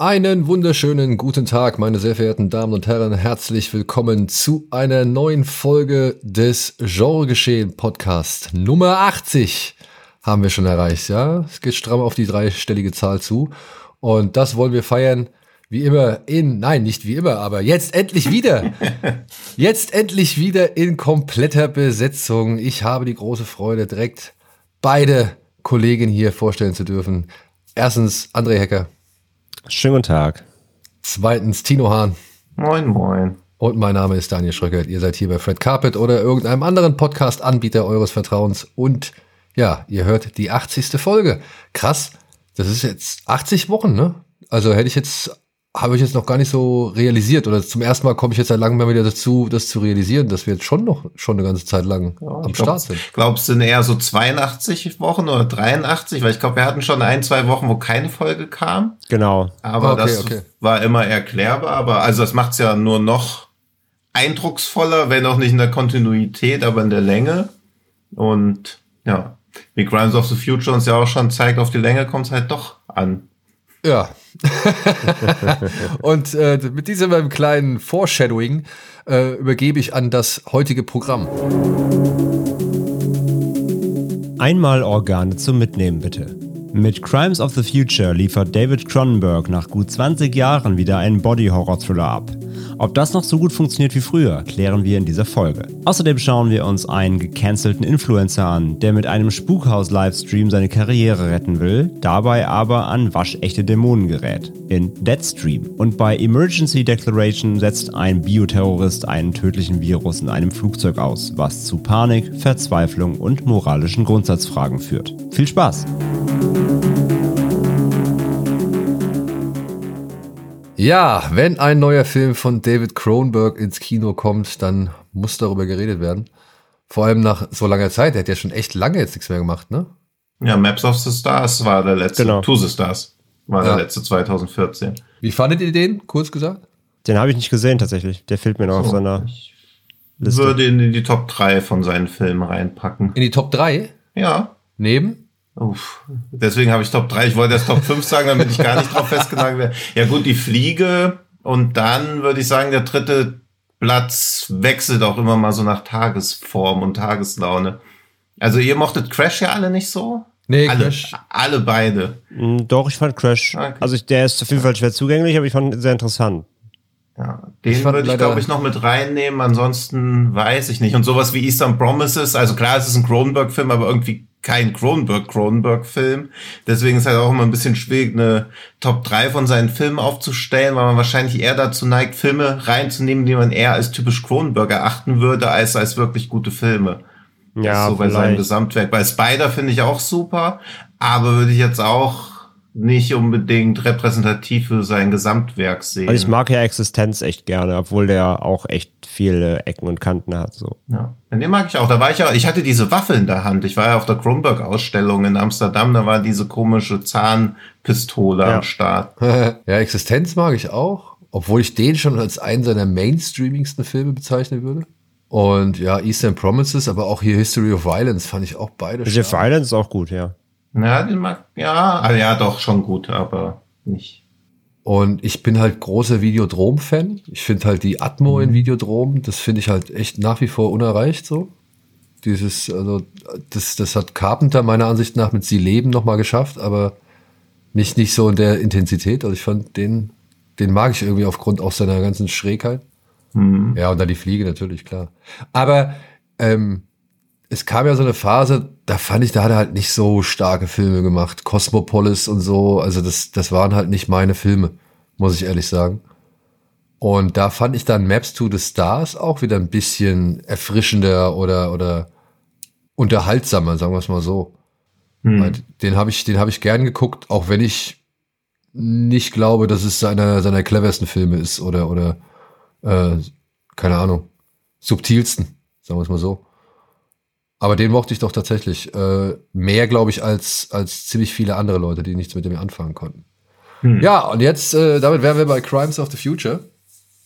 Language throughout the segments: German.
Einen wunderschönen guten Tag, meine sehr verehrten Damen und Herren. Herzlich willkommen zu einer neuen Folge des Genregeschehen Podcast. Nummer 80 haben wir schon erreicht, ja. Es geht stramm auf die dreistellige Zahl zu. Und das wollen wir feiern, wie immer in, nein, nicht wie immer, aber jetzt endlich wieder. jetzt endlich wieder in kompletter Besetzung. Ich habe die große Freude, direkt beide Kollegen hier vorstellen zu dürfen. Erstens André Hecker. Schönen guten Tag. Zweitens Tino Hahn. Moin, moin. Und mein Name ist Daniel Schröckert. Ihr seid hier bei Fred Carpet oder irgendeinem anderen Podcast-Anbieter eures Vertrauens. Und ja, ihr hört die 80. Folge. Krass. Das ist jetzt 80 Wochen, ne? Also hätte ich jetzt habe ich jetzt noch gar nicht so realisiert oder zum ersten Mal komme ich jetzt seit langem mal wieder dazu, das zu realisieren, dass wir jetzt schon noch schon eine ganze Zeit lang ja, am Start glaub, sind. Glaubst du eher so 82 Wochen oder 83? Weil ich glaube, wir hatten schon ein, zwei Wochen, wo keine Folge kam. Genau. Aber okay, das okay. war immer erklärbar. Aber also das macht es ja nur noch eindrucksvoller, wenn auch nicht in der Kontinuität, aber in der Länge. Und ja, wie Crimes of the Future uns ja auch schon zeigt, auf die Länge kommt es halt doch an. Ja. und äh, mit diesem kleinen Foreshadowing äh, übergebe ich an das heutige Programm. Einmal Organe zum Mitnehmen, bitte. Mit Crimes of the Future liefert David Cronenberg nach gut 20 Jahren wieder einen Body-Horror-Thriller ab. Ob das noch so gut funktioniert wie früher, klären wir in dieser Folge. Außerdem schauen wir uns einen gecancelten Influencer an, der mit einem Spukhaus-Livestream seine Karriere retten will, dabei aber an waschechte Dämonen gerät. In Deadstream. Und bei Emergency Declaration setzt ein Bioterrorist einen tödlichen Virus in einem Flugzeug aus, was zu Panik, Verzweiflung und moralischen Grundsatzfragen führt. Viel Spaß! Ja, wenn ein neuer Film von David Cronenberg ins Kino kommt, dann muss darüber geredet werden. Vor allem nach so langer Zeit. Er hat ja schon echt lange jetzt nichts mehr gemacht, ne? Ja, Maps of the Stars war der letzte. Genau. To the Stars war ja. der letzte 2014. Wie fandet ihr den, kurz gesagt? Den habe ich nicht gesehen tatsächlich. Der fehlt mir noch so, auf seiner Liste. Würde ihn in die Top 3 von seinen Filmen reinpacken. In die Top 3? Ja. Neben? Uff, deswegen habe ich Top 3. Ich wollte erst Top 5 sagen, damit ich gar nicht drauf festgenagelt werde. Ja gut, die Fliege und dann würde ich sagen, der dritte Platz wechselt auch immer mal so nach Tagesform und Tageslaune. Also ihr mochtet Crash ja alle nicht so? Nee, alle, Crash. Alle beide. Mm, doch, ich fand Crash. Okay. Also der ist auf jeden Fall schwer zugänglich, aber ich fand ihn sehr interessant. Ja, den würde ich, glaube ich, noch mit reinnehmen. Ansonsten weiß ich nicht. Und sowas wie Eastern Promises, also klar, es ist ein Cronenberg-Film, aber irgendwie kein Cronenberg-Cronenberg-Film. Deswegen ist halt auch immer ein bisschen schwierig, eine Top 3 von seinen Filmen aufzustellen, weil man wahrscheinlich eher dazu neigt, Filme reinzunehmen, die man eher als typisch Cronenberg erachten würde, als als wirklich gute Filme. Ja, so bei seinem Gesamtwerk. Bei Spider finde ich auch super, aber würde ich jetzt auch nicht unbedingt repräsentativ für sein Gesamtwerk sehen. Also ich mag ja Existenz echt gerne, obwohl der auch echt viele Ecken und Kanten hat. So. Ja, den mag ich auch. Da war ich ja, ich hatte diese Waffe in der Hand. Ich war ja auf der Kronberg-Ausstellung in Amsterdam, da war diese komische Zahnpistole ja. am Start. ja, Existenz mag ich auch, obwohl ich den schon als einen seiner mainstreamingsten Filme bezeichnen würde. Und ja, Eastern Promises, aber auch hier History of Violence fand ich auch beide History of Violence ist auch gut, ja. Ja, den mag, ja, also ja, doch schon gut, aber nicht. Und ich bin halt großer Videodrom-Fan. Ich finde halt die Atmo mhm. in Videodrom, das finde ich halt echt nach wie vor unerreicht so. Dieses, also, das, das hat Carpenter meiner Ansicht nach mit Sie leben nochmal geschafft, aber nicht, nicht so in der Intensität. Also ich fand den, den mag ich irgendwie aufgrund auch seiner ganzen Schrägheit. Mhm. Ja, und dann die Fliege natürlich, klar. Aber ähm, es kam ja so eine Phase, da fand ich, da hat er halt nicht so starke Filme gemacht. Cosmopolis und so, also das, das waren halt nicht meine Filme, muss ich ehrlich sagen. Und da fand ich dann Maps to the Stars auch wieder ein bisschen erfrischender oder, oder unterhaltsamer, sagen wir es mal so. Hm. Den habe ich, den habe ich gern geguckt, auch wenn ich nicht glaube, dass es einer seiner cleversten Filme ist oder, oder äh, keine Ahnung, subtilsten, sagen wir es mal so. Aber den mochte ich doch tatsächlich äh, mehr, glaube ich, als, als ziemlich viele andere Leute, die nichts mit dem anfangen konnten. Hm. Ja, und jetzt, äh, damit wären wir bei Crimes of the Future.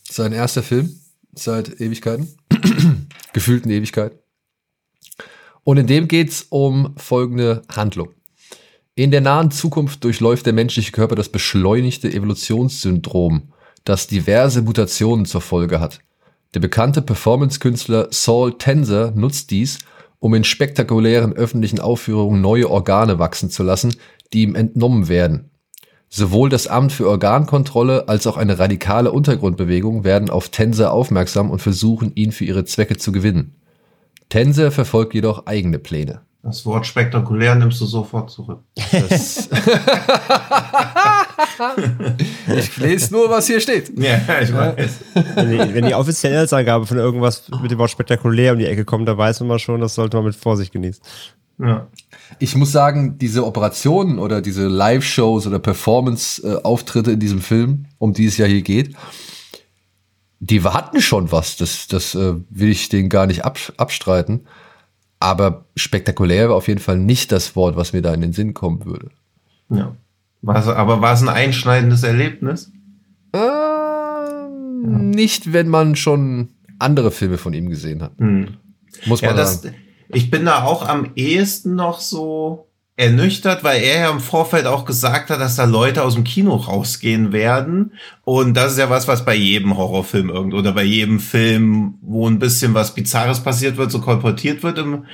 Sein erster Film seit Ewigkeiten. Gefühlten Ewigkeiten. Und in dem geht's um folgende Handlung. In der nahen Zukunft durchläuft der menschliche Körper das beschleunigte Evolutionssyndrom, das diverse Mutationen zur Folge hat. Der bekannte Performance-Künstler Saul Tenser nutzt dies, um in spektakulären öffentlichen Aufführungen neue Organe wachsen zu lassen, die ihm entnommen werden. Sowohl das Amt für Organkontrolle als auch eine radikale Untergrundbewegung werden auf Tenser aufmerksam und versuchen, ihn für ihre Zwecke zu gewinnen. Tenser verfolgt jedoch eigene Pläne. Das Wort spektakulär nimmst du sofort zurück. ich lese nur, was hier steht. Ja, ich weiß. Wenn die, wenn die offizielle Angabe von irgendwas mit dem Wort spektakulär um die Ecke kommt, da weiß man schon, das sollte man mit Vorsicht genießen. Ja. Ich muss sagen, diese Operationen oder diese Live-Shows oder Performance-Auftritte in diesem Film, um die es ja hier geht, die hatten schon was. Das, das äh, will ich denen gar nicht abstreiten. Aber spektakulär war auf jeden Fall nicht das Wort, was mir da in den Sinn kommen würde. Ja. War's, aber war es ein einschneidendes Erlebnis? Äh, ja. Nicht, wenn man schon andere Filme von ihm gesehen hat. Hm. Muss man ja, das, sagen. Ich bin da auch am ehesten noch so ernüchtert, weil er ja im Vorfeld auch gesagt hat, dass da Leute aus dem Kino rausgehen werden. Und das ist ja was, was bei jedem Horrorfilm irgend oder bei jedem Film, wo ein bisschen was Bizarres passiert wird, so kolportiert wird im,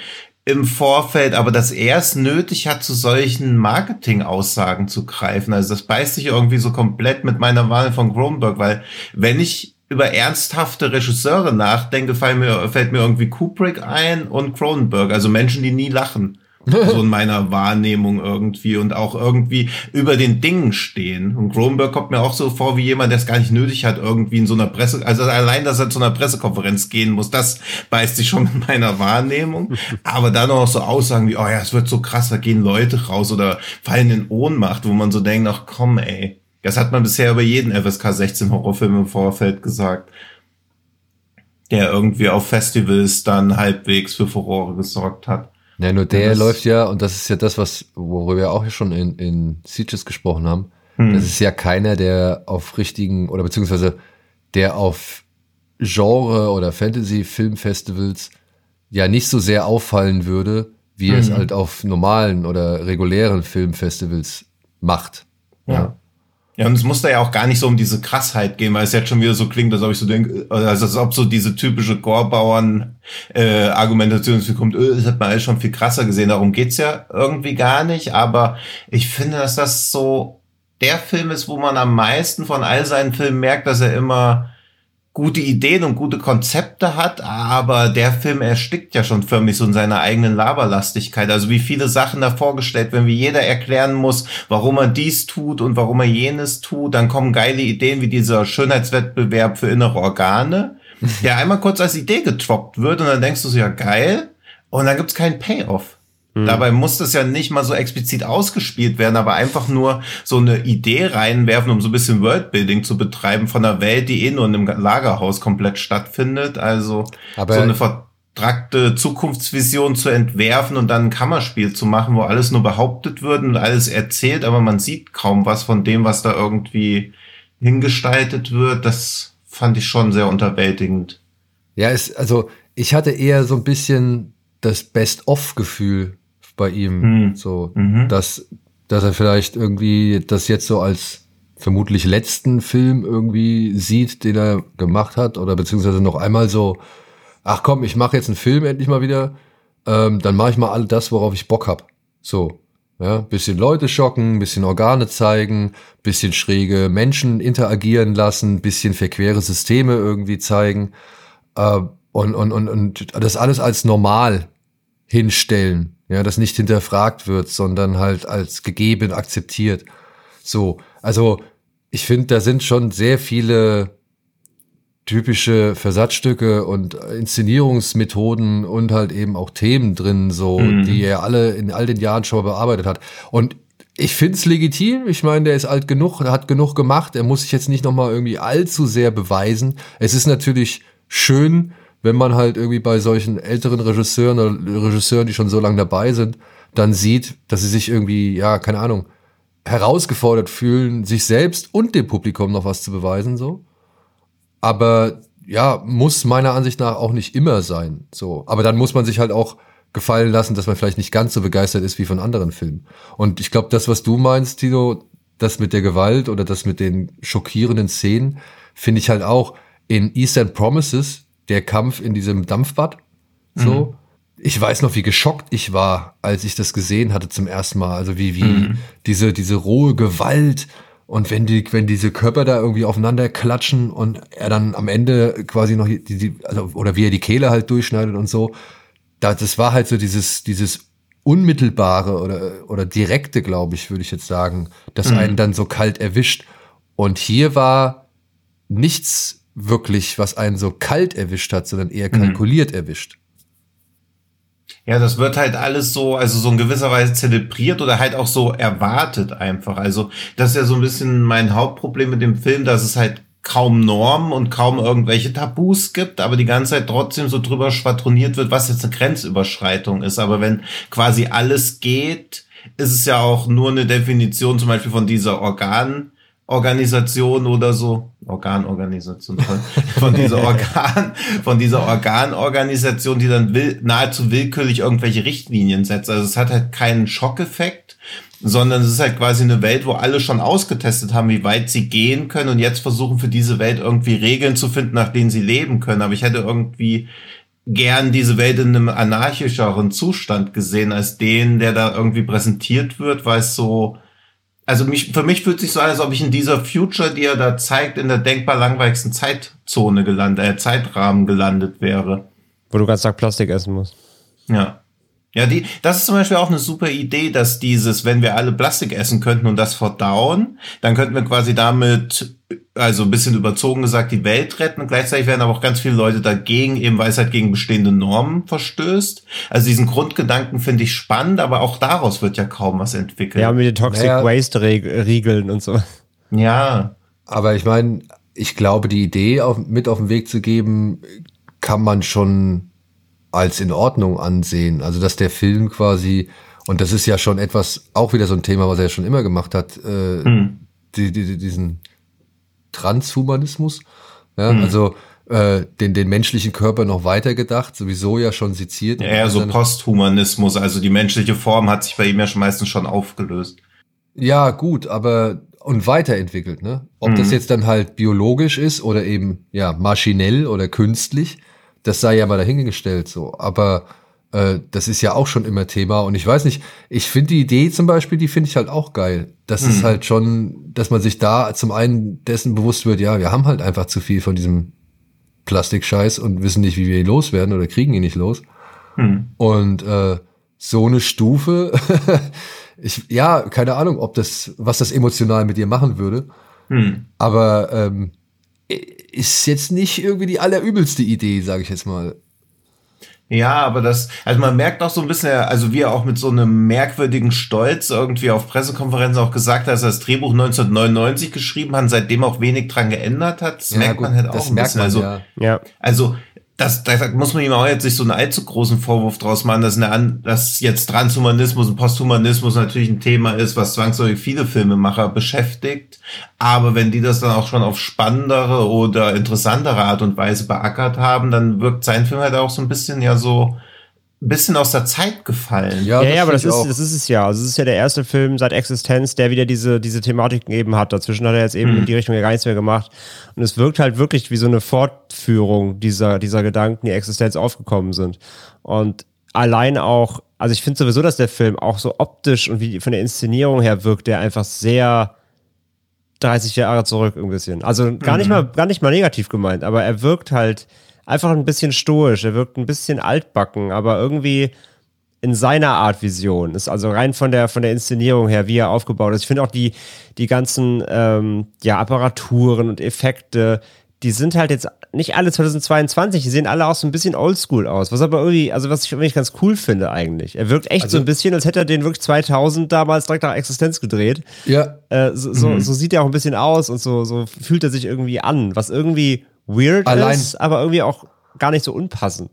im Vorfeld. Aber dass er es nötig hat, zu solchen Marketing-Aussagen zu greifen. Also das beißt sich irgendwie so komplett mit meiner Wahl von Kronberg, weil wenn ich über ernsthafte Regisseure nachdenke, fällt mir, fällt mir irgendwie Kubrick ein und Cronenberg, also Menschen, die nie lachen so in meiner Wahrnehmung irgendwie und auch irgendwie über den Dingen stehen. Und Kronberg kommt mir auch so vor wie jemand, der es gar nicht nötig hat, irgendwie in so einer Presse, also allein, dass er zu einer Pressekonferenz gehen muss, das beißt sich schon mit meiner Wahrnehmung. Aber dann noch so Aussagen wie, oh ja, es wird so krass, da gehen Leute raus oder fallen in Ohnmacht, wo man so denkt, ach komm, ey. Das hat man bisher über jeden FSK 16 Horrorfilm im Vorfeld gesagt der irgendwie auf Festivals dann halbwegs für Furore gesorgt hat. Ja, nur der läuft ja, und das ist ja das, was, worüber wir auch schon in, in Sieges gesprochen haben. Hm. Das ist ja keiner, der auf richtigen, oder beziehungsweise der auf Genre- oder Fantasy-Filmfestivals ja nicht so sehr auffallen würde, wie hm. es halt auf normalen oder regulären Filmfestivals macht. ja. ja. Ja, und es muss da ja auch gar nicht so um diese Krassheit gehen, weil es jetzt schon wieder so klingt, als ob ich so denke, also als ob so diese typische Gorbauern-Argumentation äh, kommt, äh, das hat man alles schon viel krasser gesehen. Darum geht's ja irgendwie gar nicht. Aber ich finde, dass das so der Film ist, wo man am meisten von all seinen Filmen merkt, dass er immer gute Ideen und gute Konzepte hat, aber der Film erstickt ja schon förmlich so in seiner eigenen Laberlastigkeit. Also wie viele Sachen da vorgestellt werden, wie jeder erklären muss, warum er dies tut und warum er jenes tut. Dann kommen geile Ideen wie dieser Schönheitswettbewerb für innere Organe, der einmal kurz als Idee getroppt wird und dann denkst du so, ja geil. Und dann gibt's keinen Payoff. Mhm. Dabei muss das ja nicht mal so explizit ausgespielt werden, aber einfach nur so eine Idee reinwerfen, um so ein bisschen Worldbuilding zu betreiben von einer Welt, die eh nur in einem Lagerhaus komplett stattfindet. Also aber so eine vertragte Zukunftsvision zu entwerfen und dann ein Kammerspiel zu machen, wo alles nur behauptet wird und alles erzählt, aber man sieht kaum was von dem, was da irgendwie hingestaltet wird. Das fand ich schon sehr unterwältigend. Ja, es, also ich hatte eher so ein bisschen das Best-of-Gefühl bei ihm. Mhm. So, mhm. dass, dass er vielleicht irgendwie das jetzt so als vermutlich letzten Film irgendwie sieht, den er gemacht hat, oder beziehungsweise noch einmal so, ach komm, ich mache jetzt einen Film endlich mal wieder, ähm, dann mache ich mal all das, worauf ich Bock hab. So. Ja, bisschen Leute schocken, bisschen Organe zeigen, bisschen schräge Menschen interagieren lassen, bisschen verquere Systeme irgendwie zeigen äh, und, und, und, und das alles als normal hinstellen. Ja, das nicht hinterfragt wird, sondern halt als gegeben akzeptiert. So, also ich finde, da sind schon sehr viele typische Versatzstücke und Inszenierungsmethoden und halt eben auch Themen drin, so, mhm. die er alle in all den Jahren schon bearbeitet hat. Und ich finde es legitim. Ich meine, der ist alt genug, hat genug gemacht. Er muss sich jetzt nicht nochmal irgendwie allzu sehr beweisen. Es ist natürlich schön, wenn man halt irgendwie bei solchen älteren Regisseuren oder Regisseuren, die schon so lange dabei sind, dann sieht, dass sie sich irgendwie, ja, keine Ahnung, herausgefordert fühlen, sich selbst und dem Publikum noch was zu beweisen, so. Aber ja, muss meiner Ansicht nach auch nicht immer sein, so. Aber dann muss man sich halt auch gefallen lassen, dass man vielleicht nicht ganz so begeistert ist wie von anderen Filmen. Und ich glaube, das, was du meinst, Tino, das mit der Gewalt oder das mit den schockierenden Szenen, finde ich halt auch in Eastern Promises, der Kampf in diesem Dampfbad, so. Mhm. Ich weiß noch, wie geschockt ich war, als ich das gesehen hatte zum ersten Mal. Also wie, wie mhm. diese, diese rohe Gewalt und wenn die, wenn diese Körper da irgendwie aufeinander klatschen und er dann am Ende quasi noch die, die also, oder wie er die Kehle halt durchschneidet und so, da, das war halt so dieses, dieses unmittelbare oder, oder direkte, glaube ich, würde ich jetzt sagen, das mhm. einen dann so kalt erwischt. Und hier war nichts wirklich, was einen so kalt erwischt hat, sondern eher kalkuliert mhm. erwischt. Ja, das wird halt alles so, also so in gewisser Weise zelebriert oder halt auch so erwartet einfach. Also das ist ja so ein bisschen mein Hauptproblem mit dem Film, dass es halt kaum Normen und kaum irgendwelche Tabus gibt, aber die ganze Zeit trotzdem so drüber schwadroniert wird, was jetzt eine Grenzüberschreitung ist. Aber wenn quasi alles geht, ist es ja auch nur eine Definition zum Beispiel von dieser Organorganisation oder so. Organorganisation, von dieser Organ, von dieser Organorganisation, die dann will, nahezu willkürlich irgendwelche Richtlinien setzt. Also es hat halt keinen Schockeffekt, sondern es ist halt quasi eine Welt, wo alle schon ausgetestet haben, wie weit sie gehen können und jetzt versuchen für diese Welt irgendwie Regeln zu finden, nach denen sie leben können. Aber ich hätte irgendwie gern diese Welt in einem anarchischeren Zustand gesehen, als den, der da irgendwie präsentiert wird, weil es so, also mich, für mich fühlt sich so an, als ob ich in dieser Future, die er da zeigt, in der denkbar langweiligsten Zeitzone gelandet, äh, Zeitrahmen gelandet wäre. Wo du ganz Tag Plastik essen musst. Ja. Ja, die, das ist zum Beispiel auch eine super Idee, dass dieses, wenn wir alle Plastik essen könnten und das verdauen, dann könnten wir quasi damit, also ein bisschen überzogen gesagt, die Welt retten und gleichzeitig werden aber auch ganz viele Leute dagegen, eben weil es halt gegen bestehende Normen verstößt. Also diesen Grundgedanken finde ich spannend, aber auch daraus wird ja kaum was entwickelt. Ja, mit den Toxic naja. Waste Riegeln und so. Ja. Aber ich meine, ich glaube, die Idee auf, mit auf den Weg zu geben, kann man schon als in Ordnung ansehen. Also dass der Film quasi, und das ist ja schon etwas, auch wieder so ein Thema, was er ja schon immer gemacht hat, äh, mhm. die, die, diesen Transhumanismus. Ja, mhm. also äh, den, den menschlichen Körper noch weiter gedacht, sowieso ja schon seziert. Ja, eher so Posthumanismus, also die menschliche Form hat sich bei ihm ja schon meistens schon aufgelöst. Ja, gut, aber und weiterentwickelt, ne? Ob mhm. das jetzt dann halt biologisch ist oder eben ja maschinell oder künstlich, das sei ja mal dahingestellt so. Aber äh, das ist ja auch schon immer Thema. Und ich weiß nicht, ich finde die Idee zum Beispiel, die finde ich halt auch geil. Das mhm. ist halt schon, dass man sich da zum einen dessen bewusst wird, ja, wir haben halt einfach zu viel von diesem Plastikscheiß und wissen nicht, wie wir ihn loswerden oder kriegen ihn nicht los. Mhm. Und äh, so eine Stufe, ich, ja, keine Ahnung, ob das, was das emotional mit dir machen würde. Mhm. Aber ähm, ist jetzt nicht irgendwie die allerübelste Idee, sage ich jetzt mal. Ja, aber das, also man merkt auch so ein bisschen, also wie er auch mit so einem merkwürdigen Stolz irgendwie auf Pressekonferenzen auch gesagt hat, dass er das Drehbuch 1999 geschrieben hat, seitdem auch wenig dran geändert hat. Das ja, merkt gut, man halt auch ein bisschen. Man, also, ja. also das, da muss man ihm auch jetzt nicht so einen allzu großen Vorwurf draus machen, dass, eine, dass jetzt Transhumanismus und Posthumanismus natürlich ein Thema ist, was zwangsläufig viele Filmemacher beschäftigt. Aber wenn die das dann auch schon auf spannendere oder interessantere Art und Weise beackert haben, dann wirkt sein Film halt auch so ein bisschen ja so bisschen aus der Zeit gefallen. Ja, ja, ja aber das ist, das ist es ja. Also es ist ja der erste Film seit Existenz, der wieder diese, diese Thematiken eben hat. Dazwischen hat er jetzt eben mhm. in die Richtung ja gar nichts mehr gemacht. Und es wirkt halt wirklich wie so eine Fortführung dieser, dieser Gedanken, die Existenz aufgekommen sind. Und allein auch, also ich finde sowieso, dass der Film auch so optisch und wie von der Inszenierung her wirkt, der einfach sehr 30 Jahre zurück ein bisschen. Also gar mhm. nicht mal, gar nicht mal negativ gemeint, aber er wirkt halt, einfach ein bisschen stoisch, er wirkt ein bisschen altbacken, aber irgendwie in seiner Art Vision. Ist also rein von der, von der Inszenierung her, wie er aufgebaut ist. Ich finde auch die, die ganzen ähm, ja, Apparaturen und Effekte, die sind halt jetzt nicht alle 2022, die sehen alle auch so ein bisschen oldschool aus. Was aber irgendwie, also was ich irgendwie ganz cool finde eigentlich. Er wirkt echt also, so ein bisschen, als hätte er den wirklich 2000 damals direkt nach Existenz gedreht. Ja. Äh, so, so, mhm. so, sieht er auch ein bisschen aus und so, so fühlt er sich irgendwie an, was irgendwie weird allein, ist, aber irgendwie auch gar nicht so unpassend.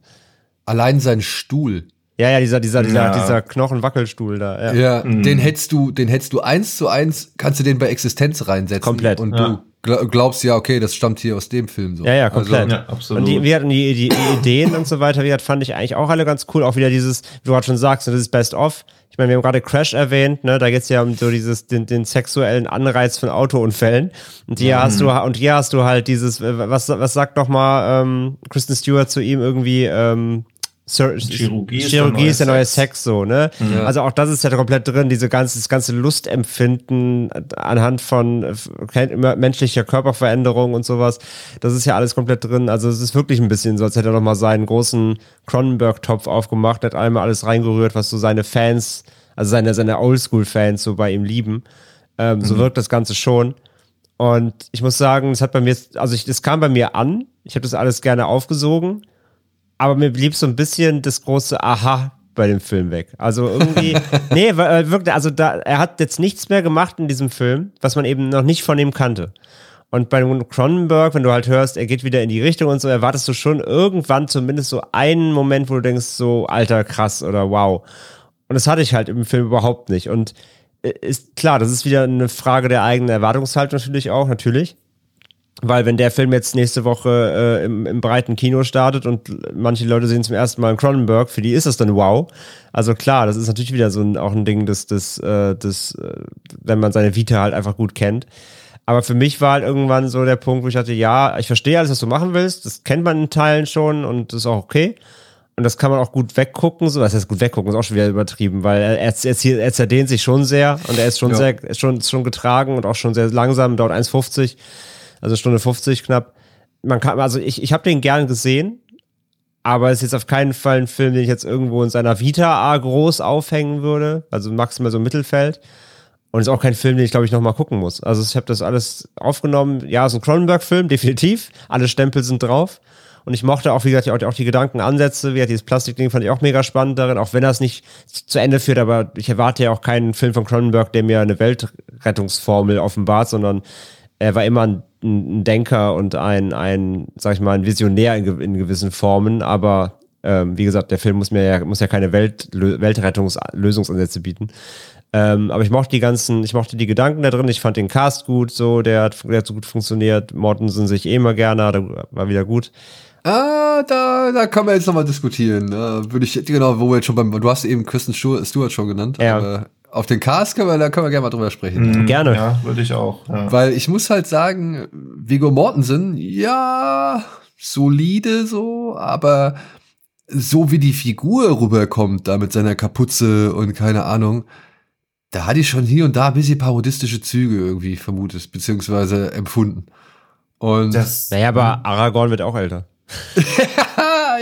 Allein sein Stuhl. Ja, ja, dieser, dieser, dieser, ja. dieser Knochenwackelstuhl da. Ja, ja mhm. den hättest du, den hättest du eins zu eins, kannst du den bei Existenz reinsetzen. Komplett. Und ja. du glaubst ja, okay, das stammt hier aus dem Film so. Ja, ja, komplett. Also, ja, absolut. Und die, wir hatten die, die Ideen und so weiter, wie hat, fand ich eigentlich auch alle ganz cool. Auch wieder dieses, wie du gerade schon sagst, das ist Best of. Ich meine, wir haben gerade Crash erwähnt, ne? Da geht's ja um so dieses, den, den sexuellen Anreiz von Autounfällen. Und hier mhm. hast du, und hier hast du halt dieses, was, was sagt noch mal ähm, Kristen Stewart zu ihm irgendwie, ähm, Sur Chirurgie, Chirurgie ist der neue, Sex. Sex, so, ne? Ja. Also auch das ist ja komplett drin, diese ganze, das ganze Lustempfinden anhand von menschlicher Körperveränderung und sowas. Das ist ja alles komplett drin. Also es ist wirklich ein bisschen so, als hätte er noch mal seinen großen Cronenberg-Topf aufgemacht, hat einmal alles reingerührt, was so seine Fans, also seine, seine Oldschool-Fans so bei ihm lieben. Ähm, mhm. So wirkt das Ganze schon. Und ich muss sagen, es hat bei mir, also das kam bei mir an. Ich habe das alles gerne aufgesogen aber mir blieb so ein bisschen das große Aha bei dem Film weg. Also irgendwie, nee, äh, wirklich, also da, er hat jetzt nichts mehr gemacht in diesem Film, was man eben noch nicht von ihm kannte. Und bei Cronenberg, wenn du halt hörst, er geht wieder in die Richtung und so, erwartest du schon irgendwann zumindest so einen Moment, wo du denkst, so, alter, krass oder wow. Und das hatte ich halt im Film überhaupt nicht. Und äh, ist klar, das ist wieder eine Frage der eigenen Erwartungshaltung natürlich auch, natürlich. Weil wenn der Film jetzt nächste Woche äh, im, im breiten Kino startet und manche Leute sehen zum ersten Mal in Cronenberg, für die ist das dann wow. Also klar, das ist natürlich wieder so ein, auch ein Ding, das, das, äh, das, äh, wenn man seine Vita halt einfach gut kennt. Aber für mich war halt irgendwann so der Punkt, wo ich dachte, ja, ich verstehe alles, was du machen willst. Das kennt man in Teilen schon und das ist auch okay. Und das kann man auch gut weggucken. So, was heißt gut weggucken, ist auch schon wieder übertrieben, weil er, er, er, er zerdehnt sich schon sehr und er ist schon ja. sehr, schon, schon getragen und auch schon sehr langsam, dauert 1,50 also Stunde 50 knapp. Man kann, also ich, ich habe den gern gesehen, aber es ist jetzt auf keinen Fall ein Film, den ich jetzt irgendwo in seiner Vita groß aufhängen würde, also maximal so im Mittelfeld. Und ist auch kein Film, den ich glaube ich nochmal gucken muss. Also ich habe das alles aufgenommen. Ja, es ist ein Cronenberg-Film, definitiv. Alle Stempel sind drauf. Und ich mochte auch, wie gesagt, auch, auch die Gedankenansätze, wie dieses Plastikding fand ich auch mega spannend darin, auch wenn es nicht zu Ende führt, aber ich erwarte ja auch keinen Film von Cronenberg, der mir eine Weltrettungsformel offenbart, sondern er war immer ein ein Denker und ein, ein, sag ich mal, ein Visionär in, in gewissen Formen, aber ähm, wie gesagt, der Film muss mir ja, muss ja keine Welt, Weltrettungslösungsansätze bieten. Ähm, aber ich mochte die ganzen, ich mochte die Gedanken da drin, ich fand den Cast gut, so, der hat, der hat so gut funktioniert. Mortensen sich eh immer gerne, der war wieder gut. Ah, da, da können wir jetzt nochmal diskutieren. Da würde ich, genau, wo wir jetzt schon beim, du hast eben Kristen Stewart schon genannt. Ja. Aber auf den Cast können wir, da können wir gerne mal drüber sprechen. Mhm, gerne. Ja, würde ich auch. Ja. Weil ich muss halt sagen, Vigo Mortensen, ja, solide so, aber so wie die Figur rüberkommt, da mit seiner Kapuze und keine Ahnung, da hatte ich schon hier und da ein bisschen parodistische Züge irgendwie vermutet, beziehungsweise empfunden. Und das, naja, aber Aragorn wird auch älter.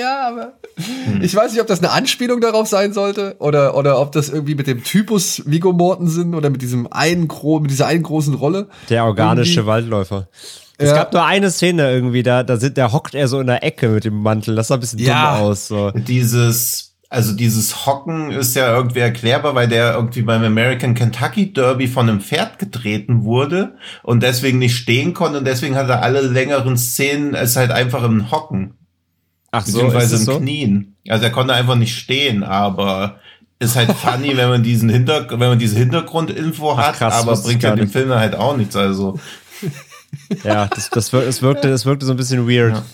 ja, aber hm. ich weiß nicht, ob das eine Anspielung darauf sein sollte oder, oder ob das irgendwie mit dem Typus Vigo Mortensen oder mit diesem einen mit dieser einen großen Rolle. Der organische irgendwie. Waldläufer. Es ja. gab nur eine Szene irgendwie, da, da sind, der hockt er so in der Ecke mit dem Mantel. Das sah ein bisschen ja. dumm aus. So. Dieses, also dieses Hocken ist ja irgendwie erklärbar, weil der irgendwie beim American Kentucky Derby von einem Pferd getreten wurde und deswegen nicht stehen konnte und deswegen hat er alle längeren Szenen es halt einfach im Hocken. Ach so, beziehungsweise im so? Knien. Also er konnte einfach nicht stehen, aber ist halt funny, wenn man diesen Hinter wenn man diese Hintergrundinfo hat, Ach, krass, aber bringt ja dem Film halt auch nichts. Also ja, das, das, es wirkte, es wirkte so ein bisschen weird. Ja.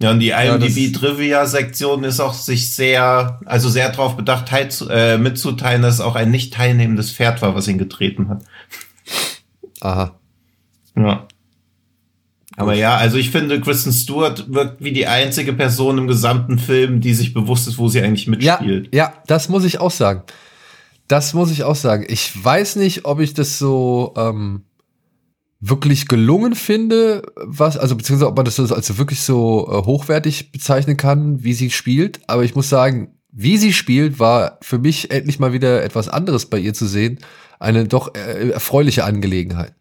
Ja, und die IMDb-Trivia-Sektion ist auch sich sehr, also sehr darauf bedacht, teil, äh, mitzuteilen, dass es auch ein nicht teilnehmendes Pferd war, was ihn getreten hat. Aha. Ja. Aber ja, also ich finde, Kristen Stewart wirkt wie die einzige Person im gesamten Film, die sich bewusst ist, wo sie eigentlich mitspielt. Ja, ja das muss ich auch sagen. Das muss ich auch sagen. Ich weiß nicht, ob ich das so ähm, wirklich gelungen finde, was, also beziehungsweise ob man das als wirklich so äh, hochwertig bezeichnen kann, wie sie spielt. Aber ich muss sagen, wie sie spielt, war für mich endlich mal wieder etwas anderes bei ihr zu sehen. Eine doch äh, erfreuliche Angelegenheit.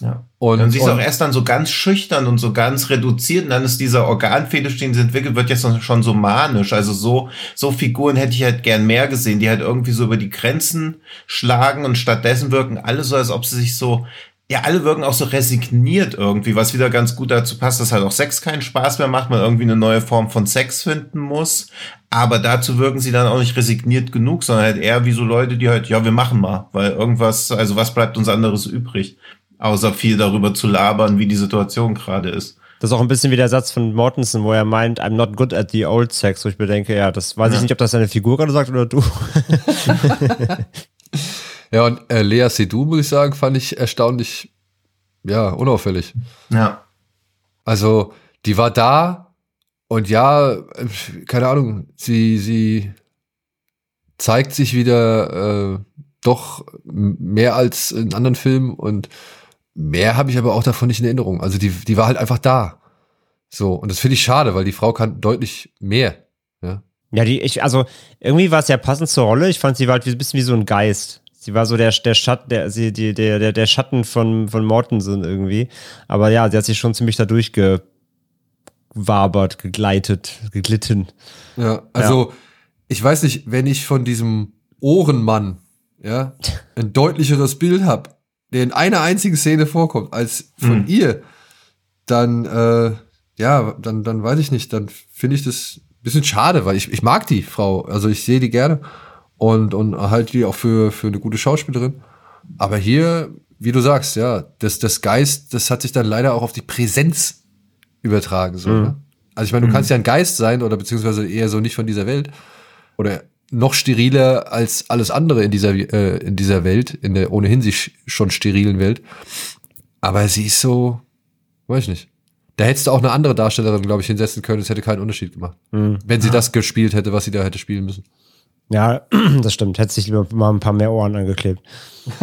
Ja. Und, und sie ist auch erst dann so ganz schüchtern und so ganz reduziert und dann ist dieser Organfetisch, den sie entwickelt, wird jetzt schon so manisch. Also so, so Figuren hätte ich halt gern mehr gesehen, die halt irgendwie so über die Grenzen schlagen und stattdessen wirken alle so, als ob sie sich so ja, alle wirken auch so resigniert irgendwie, was wieder ganz gut dazu passt, dass halt auch Sex keinen Spaß mehr macht, man irgendwie eine neue Form von Sex finden muss. Aber dazu wirken sie dann auch nicht resigniert genug, sondern halt eher wie so Leute, die halt, ja, wir machen mal, weil irgendwas, also was bleibt uns anderes übrig, außer viel darüber zu labern, wie die Situation gerade ist. Das ist auch ein bisschen wie der Satz von Mortensen, wo er meint, I'm not good at the old sex, wo ich mir denke, ja, das weiß ja. ich nicht, ob das seine Figur gerade sagt oder du. Ja, und äh, Lea Seydoux, muss ich sagen, fand ich erstaunlich, ja, unauffällig. Ja. Also, die war da und ja, keine Ahnung, sie, sie zeigt sich wieder äh, doch mehr als in anderen Filmen und mehr habe ich aber auch davon nicht in Erinnerung. Also die, die war halt einfach da. So, und das finde ich schade, weil die Frau kann deutlich mehr. Ja, ja die, ich, also irgendwie war es ja passend zur Rolle. Ich fand, sie war halt ein bisschen wie so ein Geist. Sie war so der, der, Schatten, der, sie, die, der, der, der Schatten von, von Mortensen irgendwie. Aber ja, sie hat sich schon ziemlich da durchgewabert, gegleitet, geglitten. Ja, also ja. ich weiß nicht, wenn ich von diesem Ohrenmann ja, ein deutlicheres Bild habe, der in einer einzigen Szene vorkommt, als von mhm. ihr, dann, äh, ja, dann, dann weiß ich nicht, dann finde ich das ein bisschen schade, weil ich, ich mag die Frau, also ich sehe die gerne und, und halte die auch für, für eine gute Schauspielerin. Aber hier, wie du sagst, ja, das, das Geist, das hat sich dann leider auch auf die Präsenz übertragen. So, mhm. ne? Also ich meine, du mhm. kannst ja ein Geist sein oder beziehungsweise eher so nicht von dieser Welt oder noch steriler als alles andere in dieser, äh, in dieser Welt, in der ohnehin sich schon sterilen Welt. Aber sie ist so, weiß ich nicht. Da hättest du auch eine andere Darstellerin, glaube ich, hinsetzen können. Es hätte keinen Unterschied gemacht. Mhm. Wenn sie das gespielt hätte, was sie da hätte spielen müssen. Ja, das stimmt. Hätte sich lieber mal ein paar mehr Ohren angeklebt.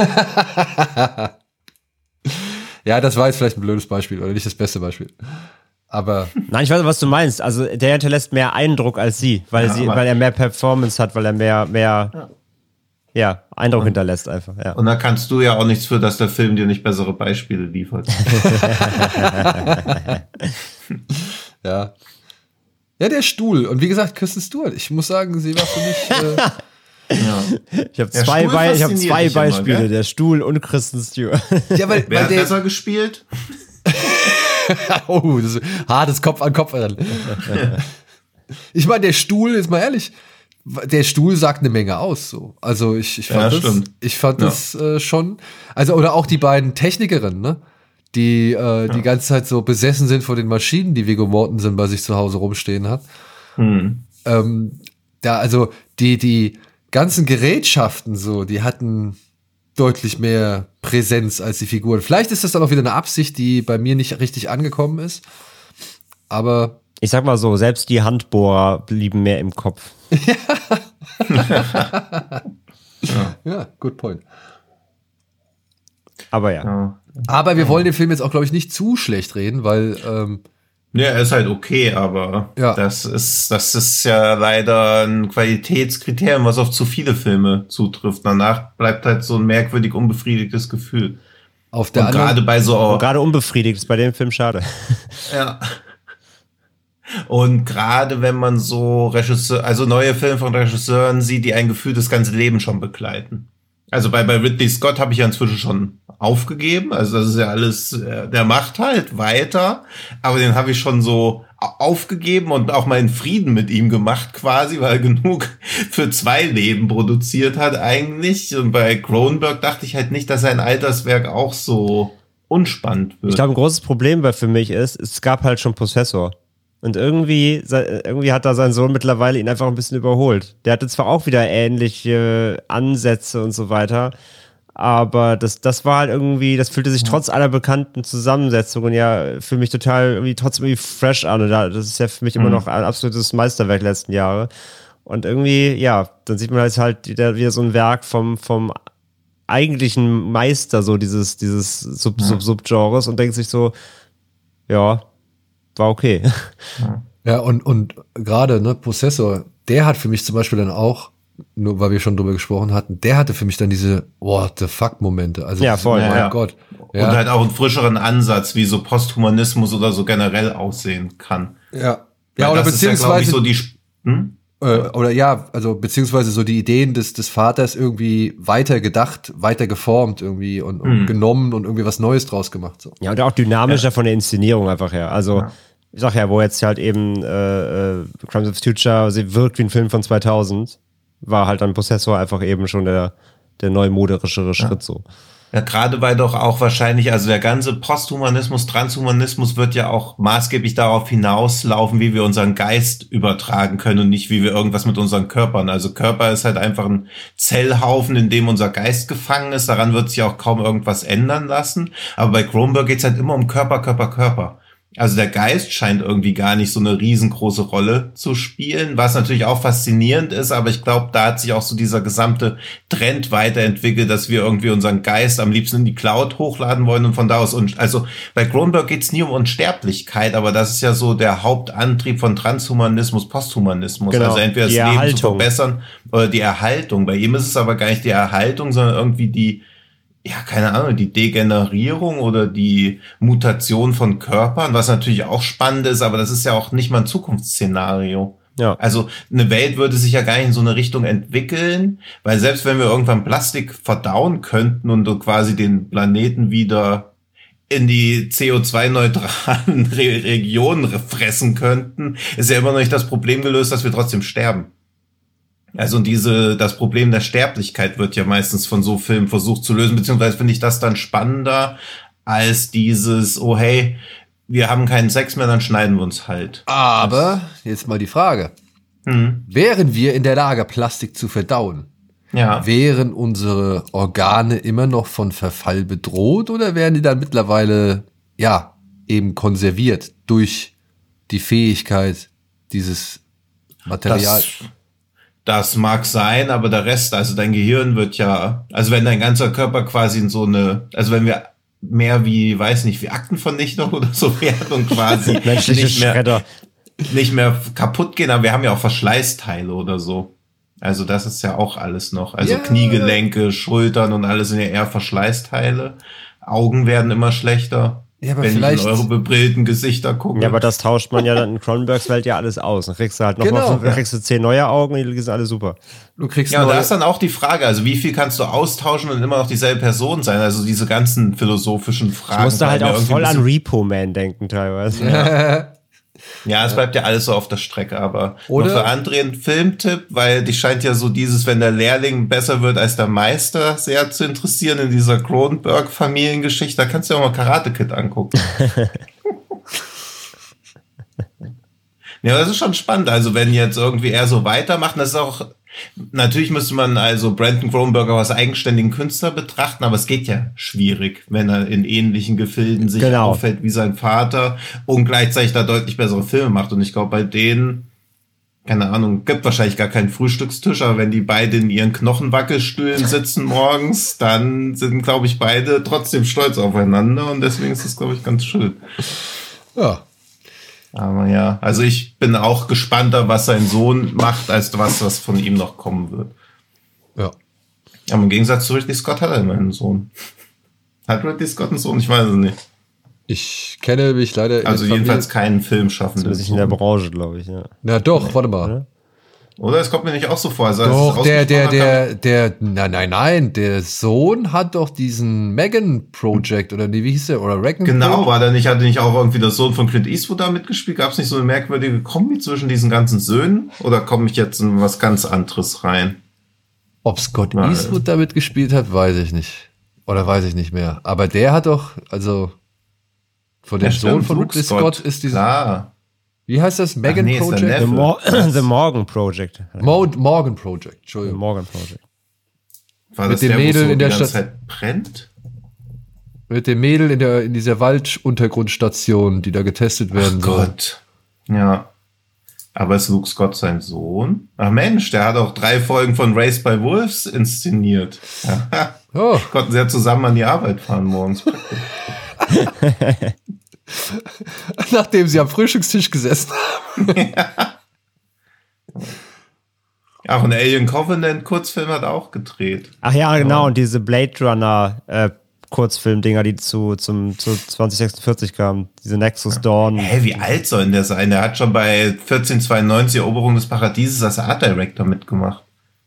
ja, das war jetzt vielleicht ein blödes Beispiel oder nicht das beste Beispiel. Aber. Nein, ich weiß, was du meinst. Also der hinterlässt mehr Eindruck als sie, weil ja, sie, weil er mehr Performance hat, weil er mehr, mehr, ja, ja Eindruck und, hinterlässt einfach. Ja. Und da kannst du ja auch nichts für, dass der Film dir nicht bessere Beispiele liefert. ja. Ja, der Stuhl. Und wie gesagt, Kirsten Stewart. Ich muss sagen, sie war für mich. Äh, ja. Ich habe zwei, Be hab zwei Beispiele, immer, der Stuhl und Kristen Stewart. Ja, weil, Wer weil hat der, besser gespielt? oh, das ist hartes Kopf an Kopf. ich meine, der Stuhl, ist mal ehrlich, der Stuhl sagt eine Menge aus. So. Also ich, ich fand ja, das, ich fand ja. das äh, schon. Also oder auch die beiden Technikerinnen, ne? die äh, ja. die ganze Zeit so besessen sind von den Maschinen, die Viggo Mortensen bei sich zu Hause rumstehen hat. Hm. Ähm, da, also die, die ganzen Gerätschaften so, die hatten deutlich mehr Präsenz als die Figuren. Vielleicht ist das dann auch wieder eine Absicht, die bei mir nicht richtig angekommen ist. Aber. Ich sag mal so, selbst die Handbohrer blieben mehr im Kopf. ja. ja, good point. Aber ja. ja. Aber wir wollen den Film jetzt auch, glaube ich, nicht zu schlecht reden, weil. Ähm, ja, er ist halt okay, aber ja. das ist, das ist ja leider ein Qualitätskriterium, was auf zu viele Filme zutrifft. Danach bleibt halt so ein merkwürdig unbefriedigtes Gefühl. Auf der Und gerade bei so. Gerade unbefriedigt ist bei dem Film schade. Ja. Und gerade wenn man so Regisseur, also neue Filme von Regisseuren sieht, die ein Gefühl das ganze Leben schon begleiten. Also bei, bei Ridley Scott habe ich ja inzwischen schon aufgegeben. Also das ist ja alles, äh, der macht halt weiter. Aber den habe ich schon so aufgegeben und auch in Frieden mit ihm gemacht quasi, weil er genug für zwei Leben produziert hat eigentlich. Und bei Cronenberg dachte ich halt nicht, dass sein Alterswerk auch so unspannend wird. Ich glaube, ein großes Problem für mich ist, es gab halt schon Possessor. Und irgendwie, irgendwie hat da sein Sohn mittlerweile ihn einfach ein bisschen überholt. Der hatte zwar auch wieder ähnliche Ansätze und so weiter, aber das, das war halt irgendwie, das fühlte sich trotz aller bekannten Zusammensetzungen ja für mich total irgendwie trotzdem irgendwie fresh an. Und das ist ja für mich immer mhm. noch ein absolutes Meisterwerk der letzten Jahre. Und irgendwie, ja, dann sieht man halt halt wieder, wieder so ein Werk vom, vom eigentlichen Meister, so dieses, dieses Sub, Sub, Subgenres und denkt sich so, ja, war okay. Ja, und, und gerade, ne, Possessor, der hat für mich zum Beispiel dann auch, nur weil wir schon drüber gesprochen hatten, der hatte für mich dann diese What the fuck Momente. Also, ja, voll. Oh mein ja. Gott. Ja. Und halt auch einen frischeren Ansatz, wie so Posthumanismus oder so generell aussehen kann. Ja. Ja, oder beziehungsweise. Ja, so die, hm? Äh, oder ja, also beziehungsweise so die Ideen des, des Vaters irgendwie weiter gedacht, weiter geformt irgendwie und, und mhm. genommen und irgendwie was Neues draus gemacht. So. Ja, und auch dynamischer ja. von der Inszenierung einfach her. Also ja. ich sag ja, wo jetzt halt eben äh, äh, Crimes of Future sie wirkt wie ein Film von 2000, war halt ein Prozessor einfach eben schon der, der neumoderischere Schritt ja. so. Ja, gerade weil doch auch wahrscheinlich, also der ganze Posthumanismus, Transhumanismus wird ja auch maßgeblich darauf hinauslaufen, wie wir unseren Geist übertragen können und nicht, wie wir irgendwas mit unseren Körpern. Also Körper ist halt einfach ein Zellhaufen, in dem unser Geist gefangen ist. Daran wird sich auch kaum irgendwas ändern lassen. Aber bei Kronberg geht's halt immer um Körper, Körper, Körper. Also der Geist scheint irgendwie gar nicht so eine riesengroße Rolle zu spielen, was natürlich auch faszinierend ist, aber ich glaube, da hat sich auch so dieser gesamte Trend weiterentwickelt, dass wir irgendwie unseren Geist am liebsten in die Cloud hochladen wollen und von da aus, und also bei Kronberg geht es nie um Unsterblichkeit, aber das ist ja so der Hauptantrieb von Transhumanismus, Posthumanismus. Genau, also entweder das Leben zu verbessern oder die Erhaltung. Bei ihm ist es aber gar nicht die Erhaltung, sondern irgendwie die ja, keine Ahnung, die Degenerierung oder die Mutation von Körpern, was natürlich auch spannend ist, aber das ist ja auch nicht mal ein Zukunftsszenario. Ja. Also eine Welt würde sich ja gar nicht in so eine Richtung entwickeln, weil selbst wenn wir irgendwann Plastik verdauen könnten und quasi den Planeten wieder in die CO2-neutralen Regionen fressen könnten, ist ja immer noch nicht das Problem gelöst, dass wir trotzdem sterben. Also diese, das Problem der Sterblichkeit wird ja meistens von so Filmen versucht zu lösen, beziehungsweise finde ich das dann spannender als dieses, oh hey, wir haben keinen Sex mehr, dann schneiden wir uns halt. Aber, jetzt mal die Frage. Hm. Wären wir in der Lage, Plastik zu verdauen? Ja. Wären unsere Organe immer noch von Verfall bedroht oder wären die dann mittlerweile, ja, eben konserviert durch die Fähigkeit dieses Materials? Das mag sein, aber der Rest, also dein Gehirn wird ja, also wenn dein ganzer Körper quasi in so eine, also wenn wir mehr wie, weiß nicht, wie Aktenvernichtung oder so werden und quasi nicht mehr, nicht mehr kaputt gehen, aber wir haben ja auch Verschleißteile oder so. Also das ist ja auch alles noch. Also ja. Kniegelenke, Schultern und alles sind ja eher Verschleißteile. Augen werden immer schlechter. Ja, aber wenn vielleicht ich in eure bebrillten Gesichter gucke. Ja, aber das tauscht man ja dann in Cronenbergs Welt ja alles aus. Dann kriegst du halt nochmal genau, ja. kriegst du zehn neue Augen, die sind alle super. Du kriegst ja, und da ist dann auch die Frage, also wie viel kannst du austauschen und immer noch dieselbe Person sein? Also diese ganzen philosophischen Fragen. Ich musste halt auch voll an Repo Man denken teilweise. Ja. Ja, es bleibt ja alles so auf der Strecke, aber Oder noch für André ein Filmtipp, weil dich scheint ja so dieses, wenn der Lehrling besser wird als der Meister, sehr zu interessieren in dieser Cronenberg-Familiengeschichte. Da kannst du ja auch mal Karate Kid angucken. ja, das ist schon spannend. Also wenn jetzt irgendwie er so weitermacht, das ist auch Natürlich müsste man also Brandon Cronenberger als eigenständigen Künstler betrachten, aber es geht ja schwierig, wenn er in ähnlichen Gefilden sich genau. auffällt wie sein Vater und gleichzeitig da deutlich bessere Filme macht. Und ich glaube, bei denen, keine Ahnung, gibt wahrscheinlich gar keinen Frühstückstisch, aber wenn die beide in ihren Knochenwackelstühlen sitzen morgens, dann sind, glaube ich, beide trotzdem stolz aufeinander und deswegen ist das, glaube ich, ganz schön. Ja, aber ja, also ich bin auch gespannter, was sein Sohn macht, als was, was von ihm noch kommen wird. Ja. Aber im Gegensatz zu Ridley Scott hat er immer einen Sohn. Hat Ridley Scott einen Sohn? Ich weiß es nicht. Ich kenne mich leider. Also jedenfalls keinen Film schaffen. Zumindest in der Branche, glaube ich, ja. Na doch, warte mal. Oder es kommt mir nicht auch so vor. Also doch, der, der, der, der, nein, nein, nein, der Sohn hat doch diesen Megan Project oder wie hieß der? Oder Reckon Genau, war der nicht, hatte nicht auch irgendwie der Sohn von Clint Eastwood da mitgespielt? Gab es nicht so eine merkwürdige Kombi zwischen diesen ganzen Söhnen? Oder komme ich jetzt in was ganz anderes rein? Ob Scott ja, Eastwood da mitgespielt hat, weiß ich nicht. Oder weiß ich nicht mehr. Aber der hat doch, also von dem Sohn von Ridley Scott ist dieser. Klar. Wie heißt das? Megan nee, Project? The, Mo The, Morgan Project. Mo Morgan Project, Entschuldigung. The Morgan Project. War Mit dem der, Mädel so in der Stadt. Zeit brennt? Mit dem Mädel in, der, in dieser Walduntergrundstation, die da getestet werden Ach soll. Gott. Ja. Aber ist Luke Scott sein Sohn? Ach Mensch, der hat auch drei Folgen von Race by Wolves inszeniert. oh. Konnten sie ja zusammen an die Arbeit fahren morgens. Nachdem sie am Frühstückstisch gesessen haben. Ja. Auch ein Alien Covenant Kurzfilm hat auch gedreht. Ach ja, genau. Und diese Blade Runner äh, Kurzfilm-Dinger, die zu, zum, zu 2046 kamen. Diese Nexus Dawn. Hä, hey, wie alt soll denn der sein? Der hat schon bei 1492 Eroberung des Paradieses als Art Director mitgemacht.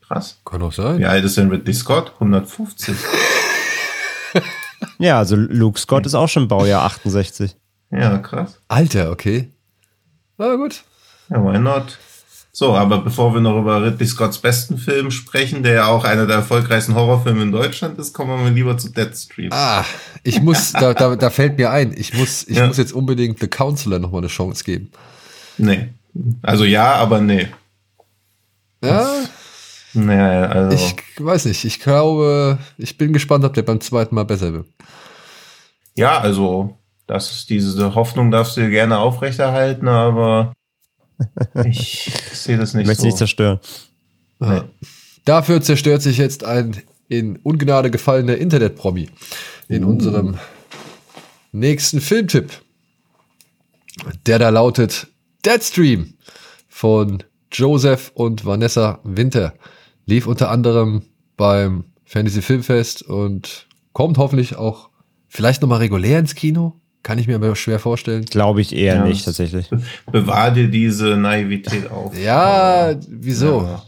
Krass. Kann auch sein. Wie alt ist denn Ridley Scott? 150. ja, also Luke Scott ist auch schon Baujahr 68. Ja, krass. Alter, okay. Na gut. Ja, why not? So, aber bevor wir noch über Ridley Scotts besten Film sprechen, der ja auch einer der erfolgreichsten Horrorfilme in Deutschland ist, kommen wir lieber zu Deadstream. Ah, ich muss, da, da, da fällt mir ein, ich muss, ich ja. muss jetzt unbedingt The Counselor nochmal eine Chance geben. Nee. Also ja, aber nee. Ja. Naja, also. Ich weiß nicht, ich glaube, ich bin gespannt, ob der beim zweiten Mal besser wird. Ja, also, das ist diese Hoffnung darfst du dir gerne aufrechterhalten, aber ich sehe das nicht ich möchte so. nicht zerstören. Nee. Dafür zerstört sich jetzt ein in Ungnade gefallener Internet-Promi in uh. unserem nächsten Filmtipp. Der da lautet Deadstream von Joseph und Vanessa Winter. Lief unter anderem beim Fantasy Filmfest und kommt hoffentlich auch vielleicht nochmal regulär ins Kino. Kann ich mir aber schwer vorstellen. Glaube ich eher ja, nicht, tatsächlich. Bewahr dir diese Naivität auf. Ja, wieso? Ja.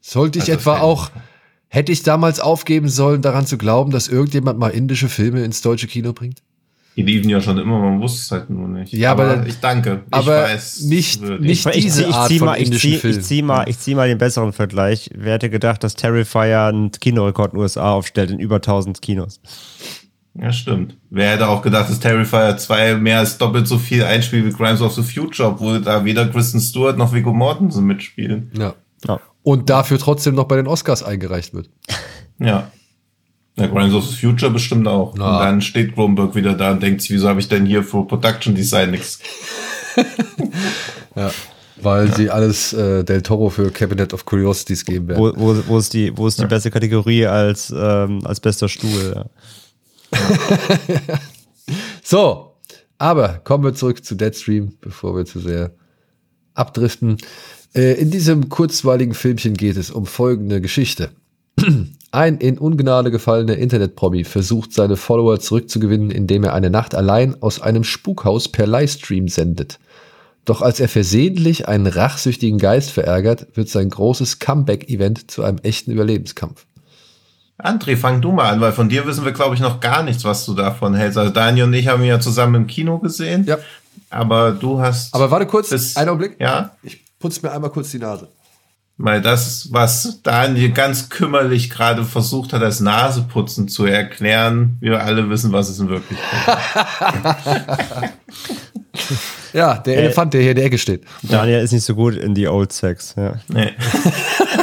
Sollte ich also etwa auch, hätte ich damals aufgeben sollen, daran zu glauben, dass irgendjemand mal indische Filme ins deutsche Kino bringt? Die liefen ja schon immer, man wusste es halt nur nicht. Ja, aber, aber ich danke. Ich aber weiß, nicht, nicht ich, diese ich, Art ich von mal, indischen ich zieh, Ich zieh, mal, ich zieh mal den besseren Vergleich. Wer hätte gedacht, dass Terrifier einen Kinorekord in den USA aufstellt in über 1000 Kinos? Ja, stimmt. Wer hätte auch gedacht, dass Terrifier 2 mehr als doppelt so viel einspielt wie Crimes of the Future, obwohl da weder Kristen Stewart noch Viggo Mortensen mitspielen. Ja. ja. Und dafür trotzdem noch bei den Oscars eingereicht wird. Ja. Ja, Crimes of the Future bestimmt auch. Na. Und dann steht Kronberg wieder da und denkt sich, wieso habe ich denn hier für Production Design nichts? ja. Weil sie alles äh, Del Toro für Cabinet of Curiosities geben werden. Wo, wo, wo ist die, wo ist die ja. beste Kategorie als, ähm, als bester Stuhl? Ja. so, aber kommen wir zurück zu Deadstream, bevor wir zu sehr abdriften. Äh, in diesem kurzweiligen Filmchen geht es um folgende Geschichte. Ein in Ungnade gefallener Internetpromi versucht seine Follower zurückzugewinnen, indem er eine Nacht allein aus einem Spukhaus per Livestream sendet. Doch als er versehentlich einen rachsüchtigen Geist verärgert, wird sein großes Comeback-Event zu einem echten Überlebenskampf. André, fang du mal an, weil von dir wissen wir, glaube ich, noch gar nichts, was du davon hältst. Also Daniel und ich haben ihn ja zusammen im Kino gesehen. Ja. Aber du hast. Aber warte kurz, das, einen Augenblick. Ja. Ich putze mir einmal kurz die Nase. Weil das, was Daniel ganz kümmerlich gerade versucht hat, als Naseputzen zu erklären, wir alle wissen, was es in Wirklichkeit ist. ja, der äh, Elefant, der hier in der Ecke steht. Daniel ist nicht so gut in die Old Sex, ja. Nee.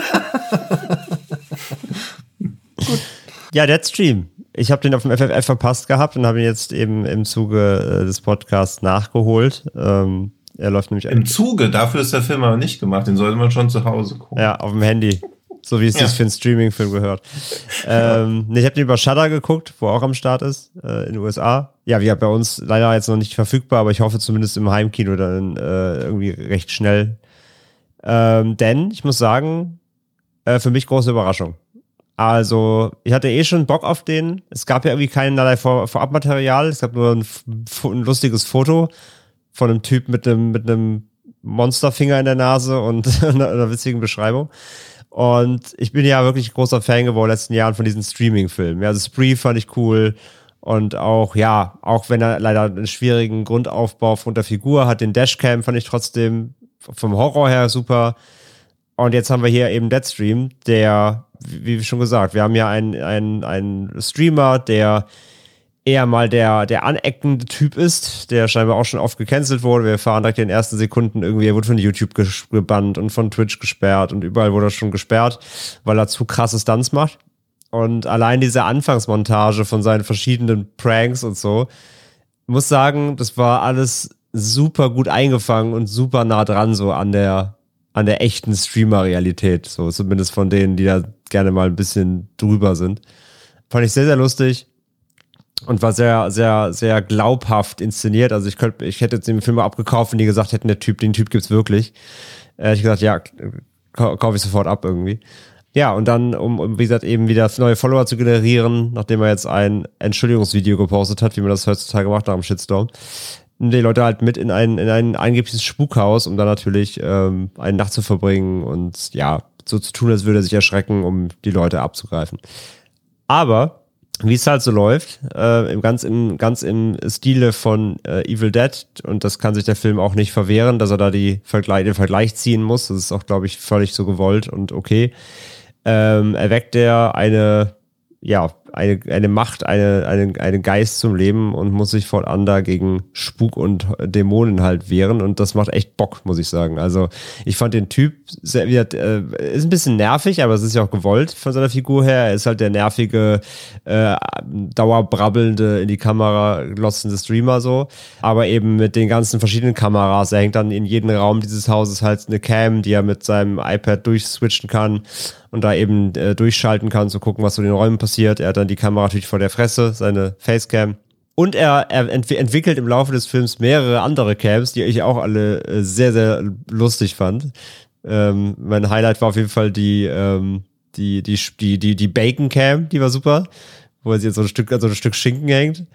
Ja, Deadstream. Ich habe den auf dem FFF verpasst gehabt und habe ihn jetzt eben im Zuge äh, des Podcasts nachgeholt. Ähm, er läuft nämlich im Zuge. Dafür ist der Film aber nicht gemacht. Den sollte man schon zu Hause gucken. Ja, auf dem Handy. So wie es ja. sich für einen Streaming-Film gehört. ähm, nee, ich habe den über Shudder geguckt, wo er auch am Start ist, äh, in den USA. Ja, wie bei uns leider jetzt noch nicht verfügbar, aber ich hoffe zumindest im Heimkino dann äh, irgendwie recht schnell. Ähm, denn ich muss sagen, äh, für mich große Überraschung. Also, ich hatte eh schon Bock auf den. Es gab ja irgendwie keinerlei Vor Vorabmaterial. Es gab nur ein, ein, lustiges Foto von einem Typ mit einem, mit einem Monsterfinger in der Nase und einer, einer witzigen Beschreibung. Und ich bin ja wirklich großer Fan geworden in den letzten Jahren von diesen Streaming-Filmen. Ja, also Spree fand ich cool. Und auch, ja, auch wenn er leider einen schwierigen Grundaufbau von der Figur hat, den Dashcam fand ich trotzdem vom Horror her super. Und jetzt haben wir hier eben Deadstream, der wie schon gesagt, wir haben ja einen, einen, Streamer, der eher mal der, der aneckende Typ ist, der scheinbar auch schon oft gecancelt wurde. Wir erfahren direkt in den ersten Sekunden irgendwie, er wurde von YouTube gebannt und von Twitch gesperrt und überall wurde er schon gesperrt, weil er zu krasse Stunts macht. Und allein diese Anfangsmontage von seinen verschiedenen Pranks und so, muss sagen, das war alles super gut eingefangen und super nah dran so an der, an der echten Streamer-Realität. So zumindest von denen, die da gerne mal ein bisschen drüber sind. Fand ich sehr, sehr lustig und war sehr, sehr, sehr glaubhaft inszeniert. Also ich könnte, ich hätte jetzt den Film abgekauft, wenn die gesagt hätten, der Typ, den Typ gibt's wirklich. Äh, ich gesagt, ja, kaufe ich sofort ab irgendwie. Ja, und dann, um, um, wie gesagt, eben wieder neue Follower zu generieren, nachdem er jetzt ein Entschuldigungsvideo gepostet hat, wie man das heutzutage macht nach dem Shitstorm, die Leute halt mit in ein, in ein angebliches Spukhaus, um dann natürlich ähm, eine Nacht zu verbringen und ja, so zu tun, als würde er sich erschrecken, um die Leute abzugreifen. Aber wie es halt so läuft, äh, im, ganz, im, ganz im Stile von äh, Evil Dead, und das kann sich der Film auch nicht verwehren, dass er da die Vergleich, den Vergleich ziehen muss. Das ist auch, glaube ich, völlig so gewollt und okay. Ähm, erweckt er eine, ja, eine, eine Macht, eine, eine, einen Geist zum Leben und muss sich fortan da gegen Spuk und Dämonen halt wehren. Und das macht echt Bock, muss ich sagen. Also ich fand den Typ sehr, äh, ist ein bisschen nervig, aber es ist ja auch gewollt von seiner Figur her. Er ist halt der nervige, äh, dauerbrabbelnde, in die Kamera glotzende Streamer so. Aber eben mit den ganzen verschiedenen Kameras. Er hängt dann in jedem Raum dieses Hauses halt eine Cam, die er mit seinem iPad durchswitchen kann und da eben äh, durchschalten kann, zu gucken, was so in den Räumen passiert. Er hat dann die Kamera natürlich vor der Fresse, seine Facecam. Und er, er ent entwickelt im Laufe des Films mehrere andere Cams, die ich auch alle äh, sehr, sehr lustig fand. Ähm, mein Highlight war auf jeden Fall die, ähm, die, die, die, die, die Bacon Cam, die war super, wo er sich jetzt so ein Stück, so ein Stück Schinken hängt.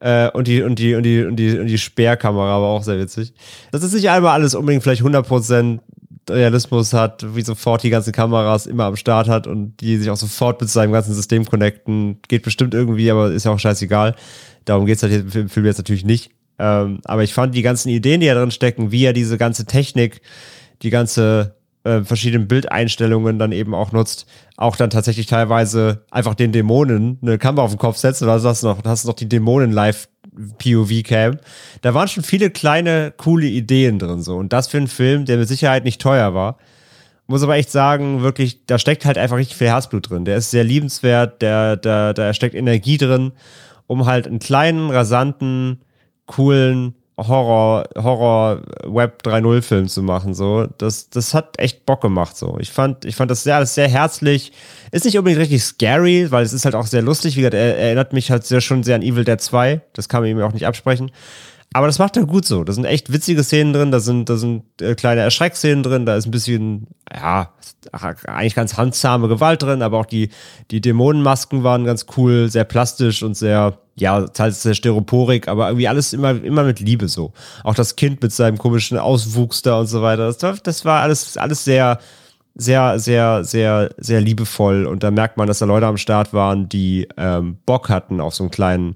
Äh, und die, und die, und die, und die, und die Sperrkamera war auch sehr witzig. Das ist nicht einmal alles unbedingt vielleicht 100% Realismus hat, wie sofort die ganzen Kameras immer am Start hat und die sich auch sofort mit seinem ganzen System connecten. Geht bestimmt irgendwie, aber ist ja auch scheißegal. Darum geht's halt im Film jetzt natürlich nicht. Ähm, aber ich fand die ganzen Ideen, die da drin stecken, wie er diese ganze Technik, die ganze äh, verschiedenen Bildeinstellungen dann eben auch nutzt, auch dann tatsächlich teilweise einfach den Dämonen eine Kamera auf den Kopf setzt oder hast du noch, hast noch die Dämonen live POV-Cam. Da waren schon viele kleine, coole Ideen drin so. Und das für einen Film, der mit Sicherheit nicht teuer war. Muss aber echt sagen, wirklich, da steckt halt einfach richtig viel Herzblut drin. Der ist sehr liebenswert, der, da, da steckt Energie drin, um halt einen kleinen, rasanten, coolen, Horror, Horror Web 3.0 Film zu machen, so. Das, das hat echt Bock gemacht, so. Ich fand, ich fand das sehr, sehr herzlich. Ist nicht unbedingt richtig scary, weil es ist halt auch sehr lustig. Wie gesagt, er, er erinnert mich halt sehr schon sehr an Evil Dead 2. Das kann man ihm auch nicht absprechen. Aber das macht er gut so. Da sind echt witzige Szenen drin, da sind, da sind äh, kleine Erschreckszenen drin, da ist ein bisschen, ja, eigentlich ganz handzahme Gewalt drin, aber auch die, die Dämonenmasken waren ganz cool, sehr plastisch und sehr, ja, teils sehr Styroporik, aber irgendwie alles immer, immer mit Liebe so. Auch das Kind mit seinem komischen Auswuchs da und so weiter. Das, war, das war alles, alles sehr, sehr, sehr, sehr, sehr liebevoll und da merkt man, dass da Leute am Start waren, die ähm, Bock hatten auf so einen kleinen,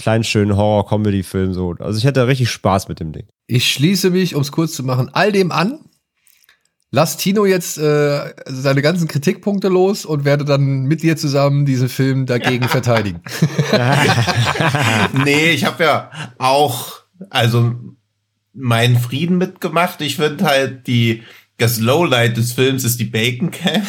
kleinen schönen Horror-Comedy-Film. So. Also ich hatte richtig Spaß mit dem Ding. Ich schließe mich, um es kurz zu machen, all dem an. Lass Tino jetzt äh, seine ganzen Kritikpunkte los und werde dann mit dir zusammen diesen Film dagegen verteidigen. nee, ich habe ja auch also meinen Frieden mitgemacht. Ich finde halt die das Lowlight des Films ist die Bacon Cam.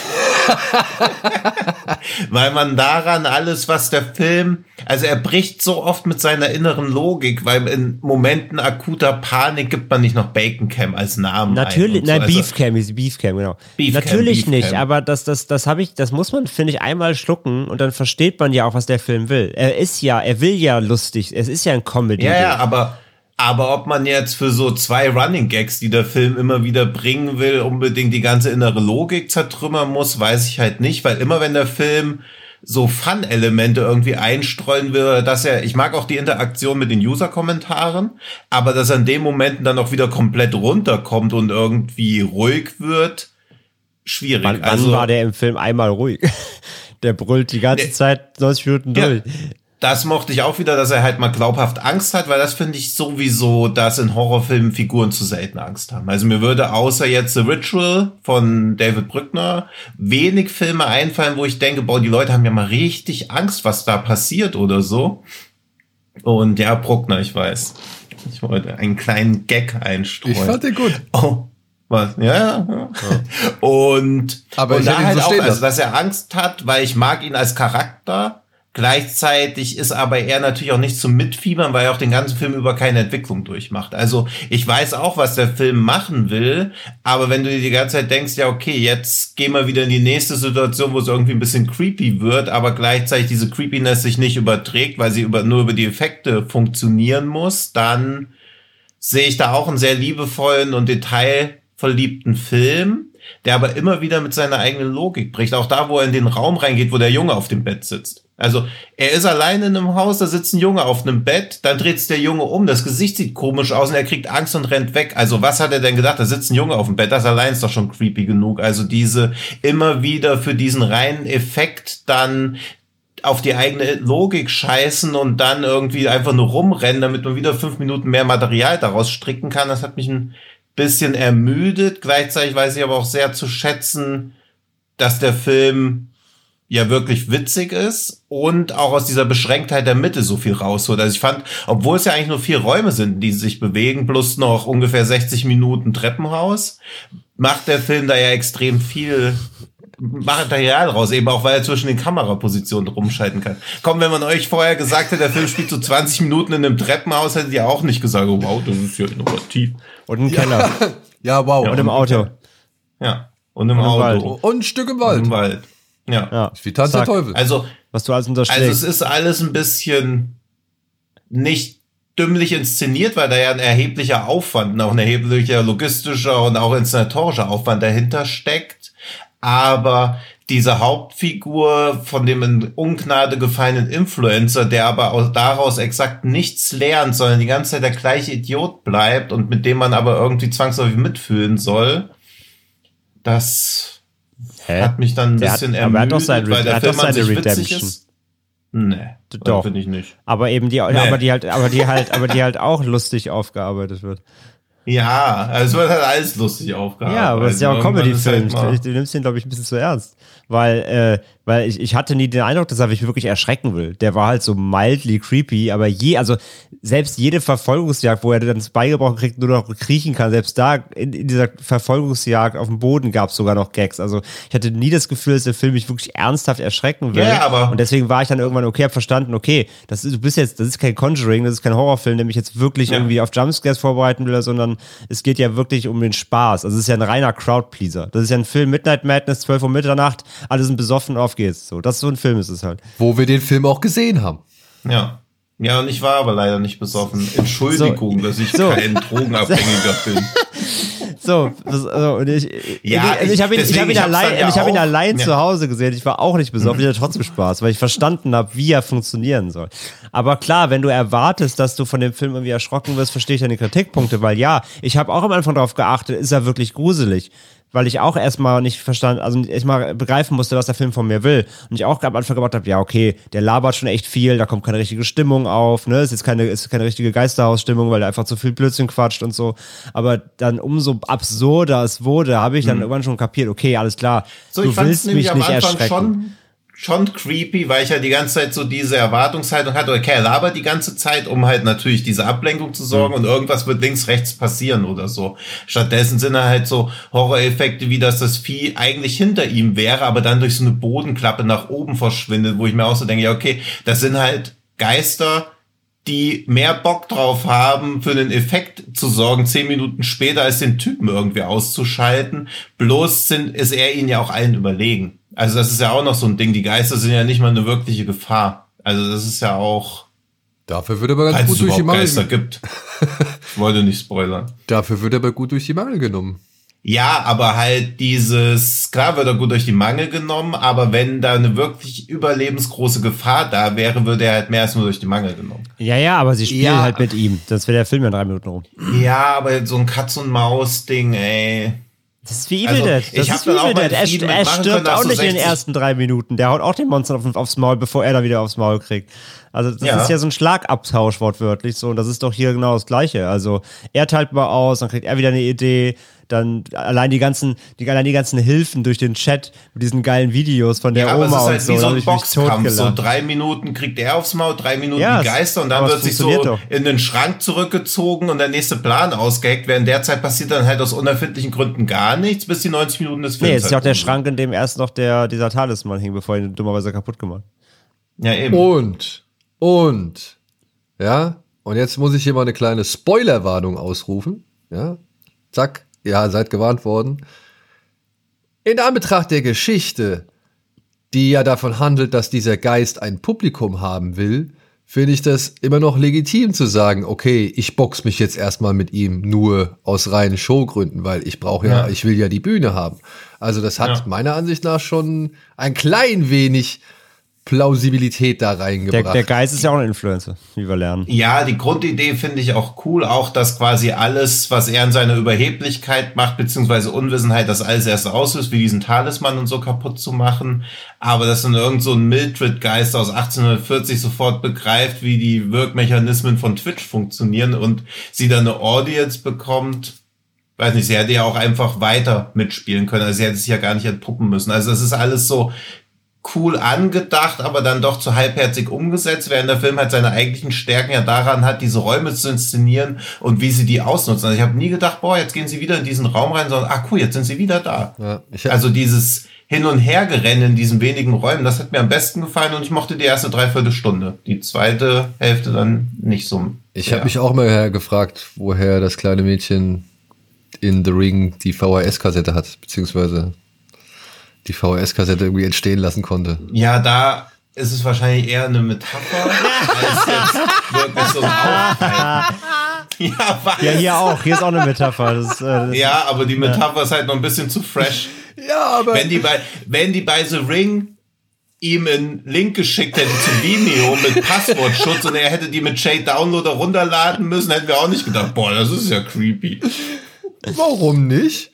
weil man daran alles, was der Film, also er bricht so oft mit seiner inneren Logik, weil in Momenten akuter Panik gibt man nicht noch Bacon Cam als Namen. Natürlich, nein, so. also, Beef Cam ist Beef Cam, genau. Beef Natürlich Cam, Beef nicht, Cam. aber das, das, das habe ich, das muss man, finde ich, einmal schlucken und dann versteht man ja auch, was der Film will. Er ist ja, er will ja lustig, es ist ja ein Comedy. Ja, ja, aber aber ob man jetzt für so zwei Running Gags, die der Film immer wieder bringen will, unbedingt die ganze innere Logik zertrümmern muss, weiß ich halt nicht, weil immer wenn der Film so Fun-Elemente irgendwie einstreuen will, dass er, ich mag auch die Interaktion mit den User-Kommentaren, aber dass er in den Momenten dann auch wieder komplett runterkommt und irgendwie ruhig wird, schwierig. Wann, wann also, war der im Film einmal ruhig? Der brüllt die ganze ne, Zeit 90 Minuten durch. Ja, das mochte ich auch wieder, dass er halt mal glaubhaft Angst hat, weil das finde ich sowieso, dass in Horrorfilmen Figuren zu selten Angst haben. Also mir würde außer jetzt The Ritual von David Brückner wenig Filme einfallen, wo ich denke, boah, die Leute haben ja mal richtig Angst, was da passiert oder so. Und ja, Bruckner, ich weiß. Ich wollte einen kleinen Gag einstreuen. Ich fand den gut. Oh, was? Ja, ja. ja. Und, Aber und da halt so auch, also, dass er Angst hat, weil ich mag ihn als Charakter Gleichzeitig ist aber er natürlich auch nicht zum Mitfiebern, weil er auch den ganzen Film über keine Entwicklung durchmacht. Also ich weiß auch, was der Film machen will, aber wenn du dir die ganze Zeit denkst, ja okay, jetzt gehen wir wieder in die nächste Situation, wo es irgendwie ein bisschen creepy wird, aber gleichzeitig diese Creepiness sich nicht überträgt, weil sie über, nur über die Effekte funktionieren muss, dann sehe ich da auch einen sehr liebevollen und detailverliebten Film der aber immer wieder mit seiner eigenen Logik bricht. Auch da, wo er in den Raum reingeht, wo der Junge auf dem Bett sitzt. Also er ist allein in einem Haus, da sitzt ein Junge auf einem Bett, dann dreht sich der Junge um, das Gesicht sieht komisch aus und er kriegt Angst und rennt weg. Also was hat er denn gedacht? Da sitzt ein Junge auf dem Bett, das allein ist doch schon creepy genug. Also diese immer wieder für diesen reinen Effekt dann auf die eigene Logik scheißen und dann irgendwie einfach nur rumrennen, damit man wieder fünf Minuten mehr Material daraus stricken kann, das hat mich ein bisschen ermüdet. Gleichzeitig weiß ich aber auch sehr zu schätzen, dass der Film ja wirklich witzig ist und auch aus dieser Beschränktheit der Mitte so viel rausholt. Also ich fand, obwohl es ja eigentlich nur vier Räume sind, die sich bewegen, plus noch ungefähr 60 Minuten Treppenhaus, macht der Film da ja extrem viel Material raus, eben auch weil er zwischen den Kamerapositionen rumschalten kann. Komm, wenn man euch vorher gesagt hätte, der Film spielt so 20 Minuten in einem Treppenhaus, hättet ihr auch nicht gesagt, oh, wow, das ist ja innovativ. Und ein Keller. Ja, wow. und im Auto. Ja. Und im Und im Auto. Wald. Und ein Stück im Und Wald. im Wald. Ja. Ja. Wie Tanz der. Teufel. Also, Was du alles unterschlägst. Also es ist alles ein bisschen nicht dümmlich inszeniert, weil da ja ein erheblicher Aufwand, und auch ein erheblicher logistischer und auch inszenatorischer Aufwand dahinter steckt. Aber diese Hauptfigur von dem in Ungnade gefallenen Influencer, der aber aus, daraus exakt nichts lernt, sondern die ganze Zeit der gleiche Idiot bleibt und mit dem man aber irgendwie zwangsläufig mitfühlen soll, das Hä? hat mich dann ein Der hat- bisschen er hat doch ermüdet, seine- weil er der hat Film an sich witzig Redemption. ist. Nee, Doch. finde ich nicht. aber eben die, aber die halt, aber die halt, aber die halt auch lustig aufgearbeitet wird. Ja, also es wird halt alles lustig aufgearbeitet. Ja, aber es ist ja auch ein ist Comedy-Film. halt du nimmst den, glaube ich, ein bisschen zu ernst. Weil, äh, weil ich, ich hatte nie den Eindruck, dass er mich wirklich erschrecken will. Der war halt so mildly creepy, aber je, also selbst jede Verfolgungsjagd, wo er dann das beigebrochen kriegt, nur noch kriechen kann, selbst da in, in dieser Verfolgungsjagd auf dem Boden gab es sogar noch Gags. Also ich hatte nie das Gefühl, dass der Film mich wirklich ernsthaft erschrecken will. Ja, aber- Und deswegen war ich dann irgendwann, okay, hab verstanden, okay, das ist, du bist jetzt, das ist kein Conjuring, das ist kein Horrorfilm, der mich jetzt wirklich Ja. irgendwie auf Jumpscares vorbereiten will, sondern es geht ja wirklich um den Spaß. Also es ist ja ein reiner Crowdpleaser. Das ist ja ein Film, Midnight Madness, 12 Uhr Mitternacht, alle sind besoffen, auf geht's. So, das ist so ein Film ist es halt. Wo wir den Film auch gesehen haben. Ja. Ja, und ich war aber leider nicht besoffen. Entschuldigung, So. dass ich So. kein Drogenabhängiger bin. So, das, also, und ich, Ja, also ich habe ihn, ich hab ihn ich allein, ja ich hab ihn allein ja. zu Hause gesehen. Ich war auch nicht besoffen, ich hatte trotzdem Spaß, weil ich verstanden habe, wie er funktionieren soll. Aber klar, wenn du erwartest, dass du von dem Film irgendwie erschrocken wirst, verstehe ich deine Kritikpunkte, weil ja, ich habe auch am Anfang darauf geachtet, ist er wirklich gruselig? Weil ich auch erstmal nicht verstanden, also erstmal begreifen musste, was der Film von mir will. Und ich auch am Anfang gedacht habe, ja, okay, der labert schon echt viel, da kommt keine richtige Stimmung auf, ne? Ist jetzt keine, ist keine richtige Geisterhausstimmung, weil er einfach zu viel Blödsinn quatscht und so. Aber dann umso absurder es wurde, habe ich dann irgendwann schon kapiert, okay, alles klar. Mhm. So, du ich fand es willst nämlich mich am nicht Anfang erschrecken. schon, schon creepy, weil ich ja die ganze Zeit so diese Erwartungshaltung hatte, okay, er labert die ganze Zeit, um halt natürlich diese Ablenkung zu Mhm. sorgen und irgendwas wird links, rechts passieren oder so. Stattdessen sind er halt so Horroreffekte, wie dass das Vieh eigentlich hinter ihm wäre, aber dann durch so eine Bodenklappe nach oben verschwindet, wo ich mir auch so denke, ja, okay, das sind halt Geister, die mehr Bock drauf haben, für einen Effekt zu sorgen, zehn Minuten später als den Typen irgendwie auszuschalten. Bloß sind, ist er ihnen ja auch allen überlegen. Also das ist ja auch noch so ein Ding. Die Geister sind ja nicht mal eine wirkliche Gefahr. Also das ist ja auch, Dafür wird er aber ganz gut durch die Mangel. Geister gibt. ich wollte nicht spoilern. Dafür wird er aber gut durch die Mangel genommen. Ja, aber halt dieses, klar wird er gut durch die Mangel genommen, aber wenn da eine wirklich überlebensgroße Gefahr da wäre, würde er halt mehr als nur durch die Mangel genommen. Ja, ja, aber sie spielen Ja. halt mit ihm. Das wäre der Film ja in drei Minuten rum. Ja, aber so ein Katz-und-Maus-Ding, ey. Das ist wie Evil Also, Dead. ich Das hab ist wie Evil Dead. Er, er stirbt auch nicht in den 60 ersten drei Minuten. Der haut auch den Monster auf, aufs Maul, bevor er da wieder aufs Maul kriegt. Also das Ja. ist ja so ein Schlagabtausch wortwörtlich so und das ist doch hier genau das Gleiche. Also er teilt mal aus, dann kriegt er wieder eine Idee, dann allein die ganzen, die, allein die ganzen Hilfen durch den Chat mit diesen geilen Videos von der Ja, aber es Oma ist und halt so, wie so ein Boxkampf. So drei Minuten kriegt er aufs Maul, drei Minuten Ja, die Geister und dann wird sich so doch. in den Schrank zurückgezogen und der nächste Plan ausgeheckt. Während der Zeit passiert dann halt aus unerfindlichen Gründen gar nichts, bis die 90 Minuten des Films. Nee, jetzt ist ja auch halt der rum sind. Schrank, in dem erst noch der, dieser Talisman hing, bevor ihn dummerweise kaputt gemacht. Ja, eben. Und, und, ja, und jetzt muss ich hier mal eine kleine Spoilerwarnung ausrufen. Ja, zack, ja, seid gewarnt worden. In Anbetracht der Geschichte, die ja davon handelt, dass dieser Geist ein Publikum haben will, finde ich das immer noch legitim zu sagen, okay, ich box mich jetzt erstmal mit ihm nur aus reinen Showgründen, weil ich brauche ja, ja, ich will ja die Bühne haben. Also das hat ja. meiner Ansicht nach schon ein klein wenig Plausibilität da reingebracht. Der, der Geist ist ja auch ein Influencer, wie wir lernen. Ja, die Grundidee finde ich auch cool, auch dass quasi alles, was er in seiner Überheblichkeit macht, beziehungsweise Unwissenheit, das alles erst auslöst, wie diesen Talisman und so kaputt zu machen. Aber dass dann irgend so ein Mildred-Geist aus 1840 sofort begreift, wie die Wirkmechanismen von Twitch funktionieren und sie dann eine Audience bekommt, weiß nicht, sie hätte ja auch einfach weiter mitspielen können. Also sie hätte sich ja gar nicht entpuppen müssen. Also das ist alles so, cool angedacht, aber dann doch zu halbherzig umgesetzt, während der Film halt seine eigentlichen Stärken ja daran hat, diese Räume zu inszenieren und wie sie die ausnutzen. Also ich habe nie gedacht, boah, jetzt gehen sie wieder in diesen Raum rein, sondern ah cool, jetzt sind sie wieder da. Ja, also dieses Hin- und Hergerennen in diesen wenigen Räumen, das hat mir am besten gefallen und ich mochte die erste Dreiviertelstunde. Die zweite Hälfte dann nicht so. Ich habe mich auch mal gefragt, woher das kleine Mädchen in The Ring die VHS-Kassette hat, beziehungsweise die VHS-Kassette irgendwie entstehen lassen konnte. Ja, da ist es wahrscheinlich eher eine Metapher als jetzt wirklich so ein Aufteil. Ja, was? ja, hier auch. Hier ist auch eine Metapher. Das, äh, ja, aber die Metapher ja. ist halt noch ein bisschen zu fresh. Ja, aber. Wenn die bei, wenn die bei The Ring ihm einen Link geschickt hätten zu Vimeo mit Passwortschutz und er hätte die mit Jay Downloader runterladen müssen, hätten wir auch nicht gedacht, boah, das ist ja creepy. Warum nicht?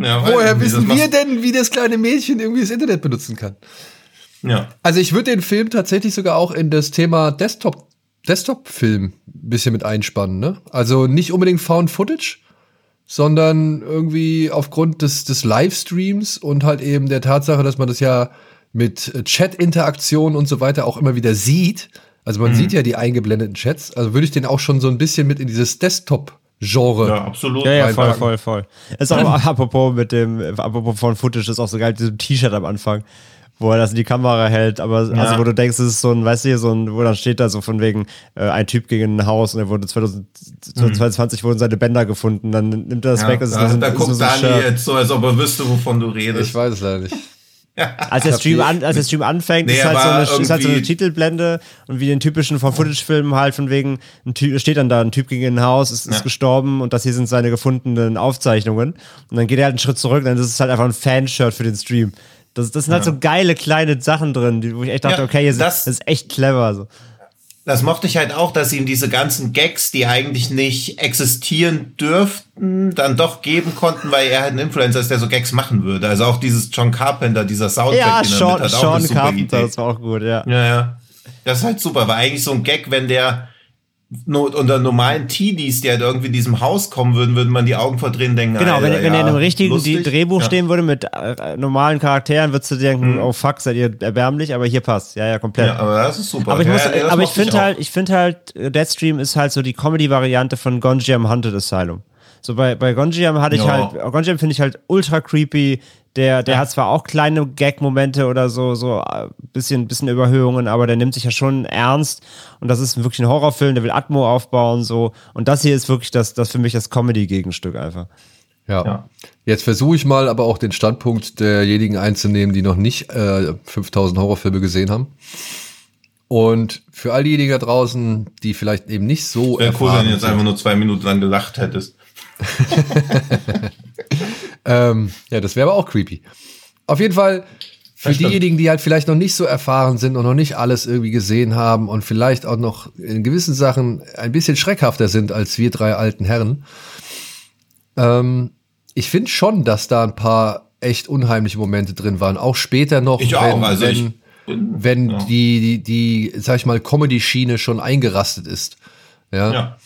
Ja, Woher wissen wir denn, wie das kleine Mädchen irgendwie das Internet benutzen kann? Ja. Also ich würde den Film tatsächlich sogar auch in das Thema Desktop, Desktop-Film ein bisschen mit einspannen, ne? Also nicht unbedingt Found Footage, sondern irgendwie aufgrund des, des Livestreams und halt eben der Tatsache, dass man das ja mit Chat-Interaktion und so weiter auch immer wieder sieht. Also man mhm. sieht ja die eingeblendeten Chats. Also würde ich den auch schon so ein bisschen mit in dieses Desktop Genre. Ja, absolut. Ja, ja, voll, voll, voll. Ist auch apropos mit dem, apropos von Footage, ist auch so geil, diesem T-Shirt am Anfang, wo er das in die Kamera hält, aber ja. also wo du denkst, es ist so ein, weißt du, so ein, wo dann steht da so von wegen, äh, ein Typ gegen ein Haus und er wurde 2022 mhm. wurden seine Bänder gefunden, dann nimmt er das ja, weg. Das da, ist, da guckt so Dani jetzt so, als ob er wüsste, wovon du redest. Ich weiß es leider nicht. als, der Stream an, als der Stream anfängt, nee, ist, halt so eine, ist halt so eine Titelblende und wie den typischen von Footage-Filmen halt von wegen, ein typ, steht dann da ein Typ gegen ein Haus, ist, ist gestorben und das hier sind seine gefundenen Aufzeichnungen. Und dann geht er halt einen Schritt zurück, dann ist es halt einfach ein Fanshirt für den Stream. Das, das sind halt ja. so geile kleine Sachen drin, wo ich echt dachte, ja, okay, das, das, ist echt clever. So das mochte ich halt auch, dass ihm diese ganzen Gags, die eigentlich nicht existieren dürften, dann doch geben konnten, weil er halt ein Influencer ist, der so Gags machen würde. Also auch dieses John Carpenter, dieser Soundtrack, ja, Sean, hat, auch Sean Carpenter, Idee. das war auch gut, ja. Ja, ja. Das ist halt super, weil eigentlich so ein Gag, wenn der unter normalen Teenies, die halt irgendwie in diesem Haus kommen würden, würden man die Augen verdrehen und denken, Genau, Alter, wenn, wenn ja, in einem richtigen lustig. Drehbuch ja. stehen würde mit äh, normalen Charakteren, würdest du denken, mhm. oh fuck, seid ihr erbärmlich, aber hier passt. Ja, ja, komplett. Ja, aber das ist super. Aber ich, muss, ja, aber ich finde halt, ich finde halt, Deadstream ist halt so die Comedy-Variante von Gonjiam Haunted Asylum. So bei, bei Gonjiam hatte ich halt, Gonjiam finde ich halt ultra creepy, der, der ja. hat zwar auch kleine Gag-Momente oder so, so ein äh, bisschen, bisschen Überhöhungen, aber der nimmt sich ja schon ernst. Und das ist wirklich ein Horrorfilm, der will Atmo aufbauen, so. Und das hier ist wirklich das, das für mich das Comedy-Gegenstück einfach. Ja. ja. Jetzt versuche ich mal aber auch den Standpunkt derjenigen einzunehmen, die noch nicht äh, 5000 Horrorfilme gesehen haben. Und für all diejenigen da draußen, die vielleicht eben nicht so. Wäre cool, wenn du jetzt einfach nur zwei Minuten lang gelacht hättest. ähm, ja, das wäre aber auch creepy. Auf jeden Fall für diejenigen, die halt vielleicht noch nicht so erfahren sind und noch nicht alles irgendwie gesehen haben und vielleicht auch noch in gewissen Sachen ein bisschen schreckhafter sind als wir drei alten Herren. Ähm, ich finde schon, dass da ein paar echt unheimliche Momente drin waren. Auch später noch, ich wenn, auch, also wenn, wenn ja. die, die, die, sag ich mal, Comedy-Schiene schon eingerastet ist. Ja. ja.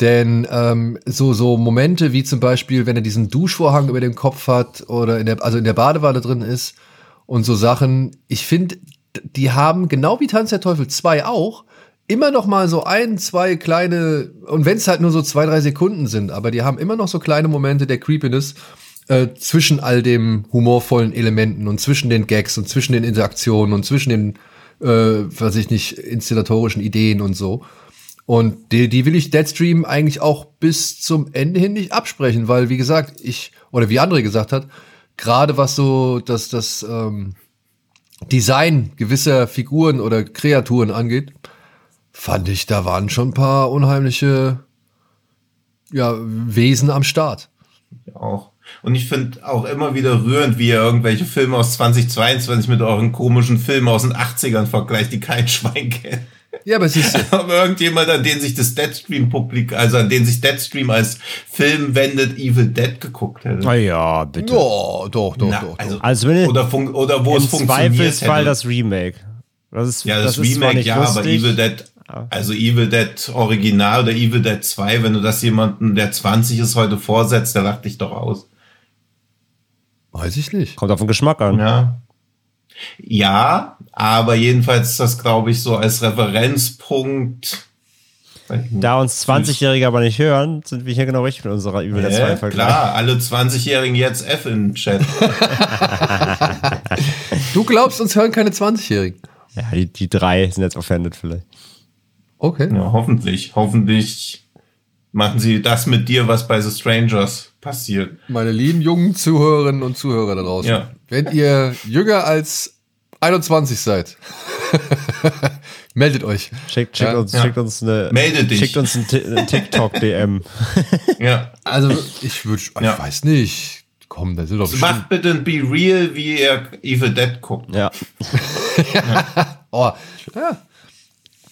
Denn ähm, so, so Momente wie zum Beispiel, wenn er diesen Duschvorhang über dem Kopf hat oder in der, also in der Badewanne drin ist und so Sachen, ich finde, die haben genau wie Tanz der Teufel 2 auch immer noch mal so ein, zwei kleine, und wenn es halt nur so zwei, drei Sekunden sind, aber die haben immer noch so kleine Momente der Creepiness äh, zwischen all dem humorvollen Elementen und zwischen den Gags und zwischen den Interaktionen und zwischen den, äh, was ich nicht, inszenatorischen Ideen und so. Und die, die will ich Deadstream eigentlich auch bis zum Ende hin nicht absprechen, weil, wie gesagt, ich, oder wie andere gesagt hat, gerade was so das, das ähm, Design gewisser Figuren oder Kreaturen angeht, fand ich, da waren schon ein paar unheimliche ja, Wesen am Start. Auch. Und ich finde auch immer wieder rührend, wie ihr irgendwelche Filme aus 2022 mit euren komischen Filmen aus den 80ern vergleicht, die kein Schwein kennt. Ja, aber siehst du. aber irgendjemand, an den sich das Deadstream-Publik, also an den sich Deadstream als Film wendet, Evil Dead geguckt hätte. Na ja, bitte. Ja, doch, doch, Na, doch. also, doch. Also wenn oder, fun oder wo es funktioniert Zweifelsfall hätte. das Remake. Das ist, Ja, das, ist zwar Remake, ja, aber lustig. Evil Dead, also Evil Dead Original oder Evil Dead 2, wenn du das jemanden, der 20 ist, heute vorsetzt, der lacht dich doch aus. Weiß ich nicht. Kommt auf den Geschmack an. Ja. Ja, aber jedenfalls ist das, glaube ich, so als Referenzpunkt. Da uns 20-Jährige aber nicht hören, sind wir hier genau richtig mit unserer Übel der Ja, 2 Vergleich. klar, alle 20-Jährigen jetzt F in den Chat. Du glaubst, uns hören keine 20-Jährigen. Ja, die, die drei sind jetzt offended vielleicht. Okay. Ja, hoffentlich. Hoffentlich machen sie das mit dir, was bei The Strangers passiert. Meine lieben jungen Zuhörerinnen und Zuhörer da draußen. Ja. Wenn ihr jünger als 21 seid, meldet euch. Schickt, schickt, Ja, uns, ja. schickt uns eine. Melde dich. Schickt uns ein, ein TikTok-DM. Ja. Also ich würde, ich Ja. weiß nicht. Komm, da sind doch. Macht bitte ein Be Real, wie ihr Evil Dead guckt. ja. Oh, ja.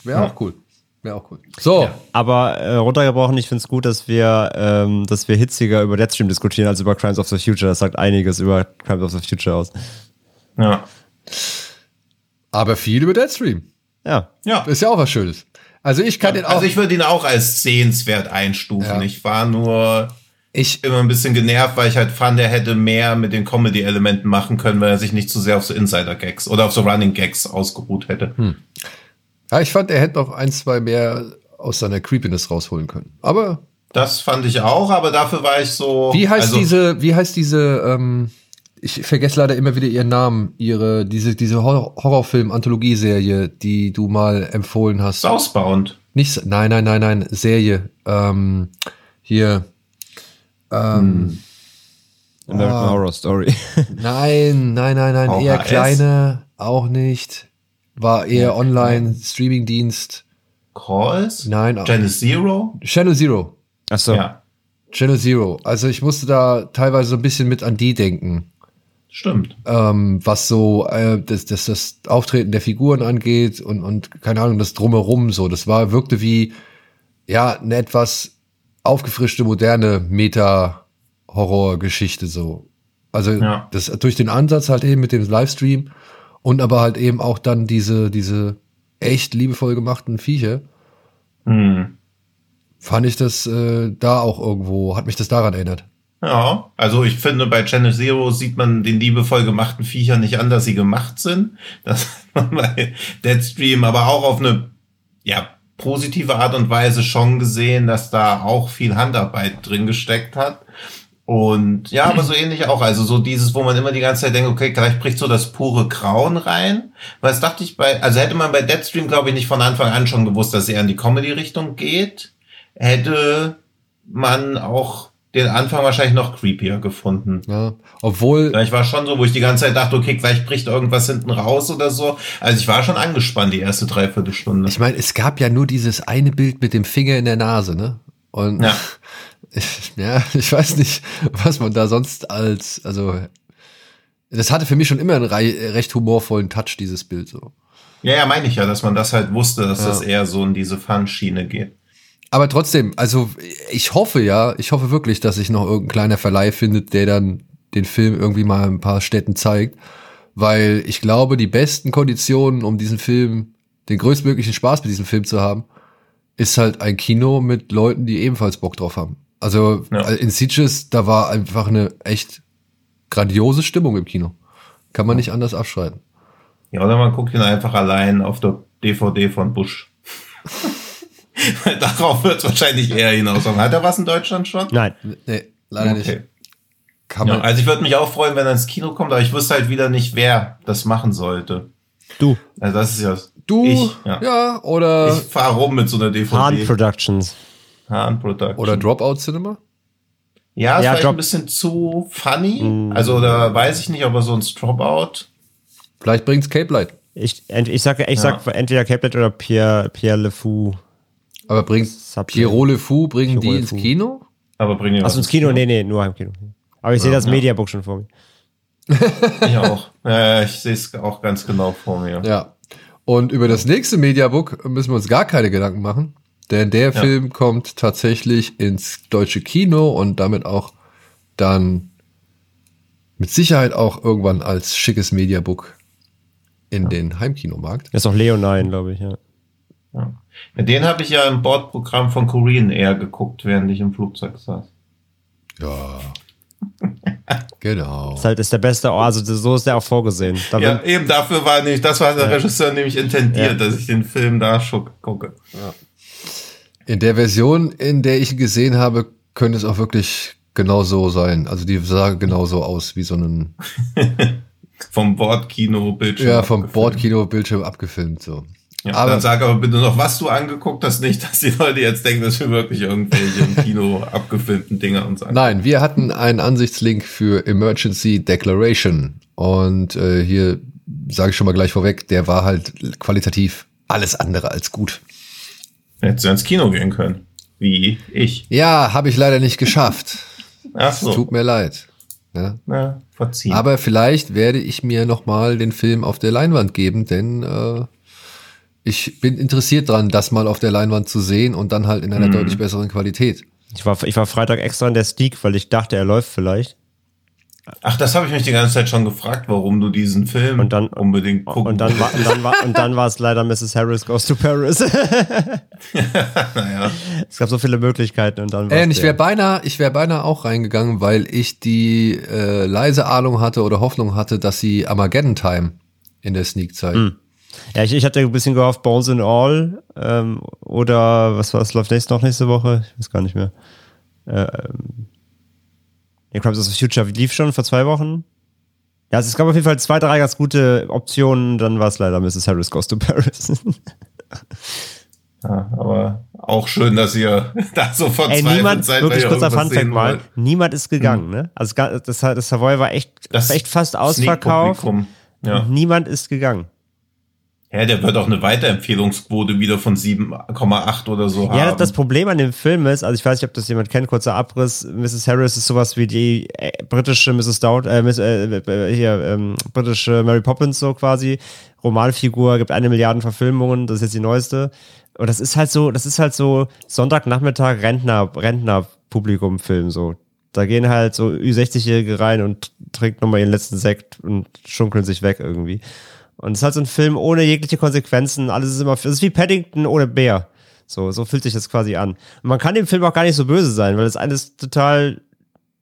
Wäre auch cool. Wäre auch cool. So, Aber äh, runtergebrochen, ich finde es gut, dass wir, ähm, dass wir hitziger über Deadstream diskutieren als über Crimes of the Future. Das sagt einiges über Crimes of the Future aus. Ja. Aber viel über Deadstream. Ja. Ja. Ist ja auch was Schönes. Also ich kann den auch. Also ich würde ihn auch als sehenswert einstufen. Ja. Ich war nur ich, immer ein bisschen genervt, weil ich halt fand, er hätte mehr mit den Comedy-Elementen machen können, weil er sich nicht zu sehr auf so Insider-Gags oder auf so Running-Gags ausgeruht hätte. Hm. ja, ich fand, er hätte noch ein, zwei mehr aus seiner Creepiness rausholen können. Aber Das fand ich auch, aber dafür war ich so. wie heißt also, diese, wie heißt diese, ähm, ich vergesse leider immer wieder ihren Namen, ihre, diese, diese Hor Horrorfilm-Anthologieserie, die du mal empfohlen hast. Southbound. Nicht, nein, nein, nein, nein, Serie. Ähm, hier. Ähm, American Ah. Horror Story. Nein, nein, nein, nein, eher kleine, auch nicht. War eher online, Streamingdienst. Calls? Nein. Genesis Zero? Channel Zero. Achso. Ja, Channel Zero. Also ich musste da teilweise so ein bisschen mit an die denken, stimmt. ähm, was so äh, das, das, das Auftreten der Figuren angeht und, und keine Ahnung, das drumherum so. Das war, wirkte wie ja, eine etwas aufgefrischte, moderne Meta-Horror-Geschichte so. Also Ja. das durch den Ansatz halt eben mit dem Livestream und aber halt eben auch dann diese, diese echt liebevoll gemachten Viecher, Hm. fand ich das äh, da auch irgendwo, hat mich das daran erinnert. Ja, also ich finde, bei Channel Zero sieht man den liebevoll gemachten Viechern nicht an, dass sie gemacht sind. Das hat man bei Deadstream aber auch auf eine ja, positive Art und Weise schon gesehen, dass da auch viel Handarbeit drin gesteckt hat. Und ja, aber so ähnlich auch. Also so dieses, wo man immer die ganze Zeit denkt, okay, gleich bricht so das pure Grauen rein. Weil das dachte ich bei, also hätte man bei Deadstream, glaube ich, nicht von Anfang an schon gewusst, dass er in die Comedy-Richtung geht, hätte man auch den Anfang wahrscheinlich noch creepier gefunden. Ja, obwohl Ja, Ich war schon so, wo ich die ganze Zeit dachte, okay, gleich bricht irgendwas hinten raus oder so. Also ich war schon angespannt die erste Dreiviertelstunde. Ich meine, es gab ja nur dieses eine Bild mit dem Finger in der Nase, ne? Und Ja. ich, ja, ich weiß nicht, was man da sonst als, also das hatte für mich schon immer einen recht humorvollen Touch, dieses Bild so. Ja, ja, meine ich ja, dass man das halt wusste, dass Ja. das eher so in diese Fun-Schiene geht. Aber trotzdem, also ich hoffe ja, ich hoffe wirklich, dass sich noch irgendein kleiner Verleih findet, der dann den Film irgendwie mal in ein paar Städten zeigt, weil ich glaube, die besten Konditionen, um diesen Film, den größtmöglichen Spaß mit diesem Film zu haben, ist halt ein Kino mit Leuten, die ebenfalls Bock drauf haben. Also Ja. in Sitges, da war einfach eine echt grandiose Stimmung im Kino. Kann man nicht anders abschreiben. Ja, oder man guckt ihn einfach allein auf der DVD von Bush. Weil Darauf wird es wahrscheinlich eher hinaus. Hat er was in Deutschland schon? Nein. Nee, leider nicht. Okay. Kann Ja, man, also ich würde mich auch freuen, wenn er ins Kino kommt, aber ich wüsste halt wieder nicht, wer das machen sollte. Du. Also das ist ja. du, Ich, ja. ja. oder, Ich fahre rum mit so einer DVD. Hahn Productions. Hahn Production. oder Dropout Cinema? Ja, ist Ja, vielleicht Drop- ein bisschen zu funny. Also da weiß ich nicht, ob er so ein Dropout. Vielleicht bringt's Cape Light. Ich, ich sage ich sag entweder Caplet oder Pierre, Pierre Le Fou. Aber bringt Pierrot Le Fou, bringen Pierrot die ins Kino? Aber bringen die Achso, ins Kino? Kino? Nee, nee, nur im Kino. Aber ich ja, sehe das ja. Mediabook schon vor mir. ich auch. Ja, ich sehe es auch ganz genau vor mir. Ja. Und über das nächste Mediabook müssen wir uns gar keine Gedanken machen. Denn der ja. Film kommt tatsächlich ins deutsche Kino und damit auch dann mit Sicherheit auch irgendwann als schickes Mediabook in ja. den Heimkinomarkt. Das ist auch Leonine, glaube ich, ja. Ja. Den habe ich ja im Bordprogramm von Korean Air geguckt, während ich im Flugzeug saß. Ja. genau. Das ist halt ist der beste, also so ist der auch vorgesehen. Da ja, eben dafür war nicht, das war der ja. Regisseur nämlich intendiert, dass ich den Film da gucke. Ja. In der Version, in der ich ihn gesehen habe, könnte es auch wirklich genauso sein. Also die sah genauso aus wie so ein vom Bordkino-Bildschirm. Ja, vom Bordkino-Bildschirm abgefilmt so. Ja, aber dann sag aber bitte noch, was du angeguckt hast, nicht, dass die Leute jetzt denken, dass wir wirklich irgendwelche im Kino abgefilmten Dinge uns angucken. Nein, wir hatten einen Ansichtslink für Emergency Declaration und äh, hier sage ich schon mal gleich vorweg, der war halt qualitativ alles andere als gut. Hättest du ins Kino gehen können. Wie ich. Ja, habe ich leider nicht geschafft. Ach so. Tut mir leid. Ja. Na, verziehen. Aber vielleicht werde ich mir noch mal den Film auf der Leinwand geben, denn äh, ich bin interessiert dran, das mal auf der Leinwand zu sehen und dann halt in einer mhm. deutlich besseren Qualität. Ich war, ich war Freitag extra in der Steak, weil ich dachte, er läuft vielleicht. Ach, das habe ich mich die ganze Zeit schon gefragt, warum du diesen Film und dann, unbedingt gucken und dann, war, und dann war und dann war es leider Mrs. Harris Goes to Paris. naja. Es gab so viele Möglichkeiten und dann war äh, Ich wäre beinahe, ich wäre beinahe auch reingegangen, weil ich die äh, leise Ahnung hatte oder Hoffnung hatte, dass sie Armageddon Time in der Sneak zeigen. Hm. Ja, ich, ich hatte ein bisschen gehofft, Bones in All ähm, oder was war es, läuft nächste, noch nächste Woche? Ich weiß gar nicht mehr. Ähm, ja, Crimes of the Future lief schon vor zwei Wochen. Ja, es gab auf jeden Fall zwei, drei ganz gute Optionen, dann war es leider Mrs. Harris Goes to Paris. ja, aber auch schön, dass ihr da so verzweifelt Ey, niemand, seid. Wirklich kurzer Funfact mal, niemand ist gegangen, hm. ne? Also das, das Savoy war echt, das echt fast ausverkauft. Ja. niemand ist gegangen. Ja, der wird auch eine Weiterempfehlungsquote wieder von 7,8 oder so haben. Ja, das Problem an dem Film ist, also ich weiß nicht, ob das jemand kennt, kurzer Abriss, Mrs. Harris ist sowas wie die äh, britische Mrs. Dowd, äh, Miss, äh, äh, hier, ähm, britische Mary Poppins so quasi. Romanfigur, gibt eine Milliarde Verfilmungen, das ist jetzt die neueste. Und das ist halt so, das ist halt so Sonntagnachmittag Rentner, Rentner-Publikum-Film so. Da gehen halt so Ü60-Jährige rein und trinken nochmal ihren letzten Sekt und schunkeln sich weg irgendwie. Und es ist halt so ein Film ohne jegliche Konsequenzen. Alles ist immer, es ist wie Paddington ohne Bär. So, so fühlt sich das quasi an. Und man kann dem Film auch gar nicht so böse sein, weil es alles total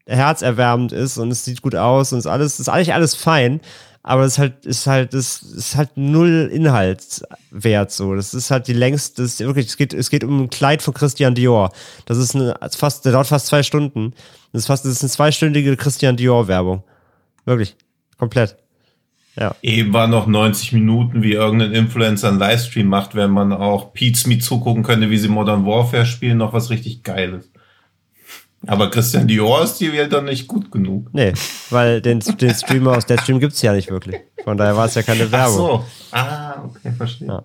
herzerwärmend ist und es sieht gut aus und es ist alles, ist eigentlich alles fein. Aber es ist halt, ist halt, es ist halt null Inhalt wert, so. Das ist halt die längste, das ist wirklich, es geht, es geht um ein Kleid von Christian Dior. Das ist eine, fast, der dauert fast zwei Stunden. Das ist fast, das ist eine zweistündige Christian Dior Werbung. Wirklich. Komplett. Ja. Eben war noch 90 Minuten, wie irgendein Influencer einen Livestream macht, wenn man auch Pete's Me zugucken könnte, wie sie Modern Warfare spielen, noch was richtig Geiles. Aber Christian Dior ist die Welt dann nicht gut genug. Nee, weil den, den Streamer aus der Stream gibt's ja nicht wirklich. Von daher war es ja keine Werbung. Ach so. Ah, okay, verstehe. Ja.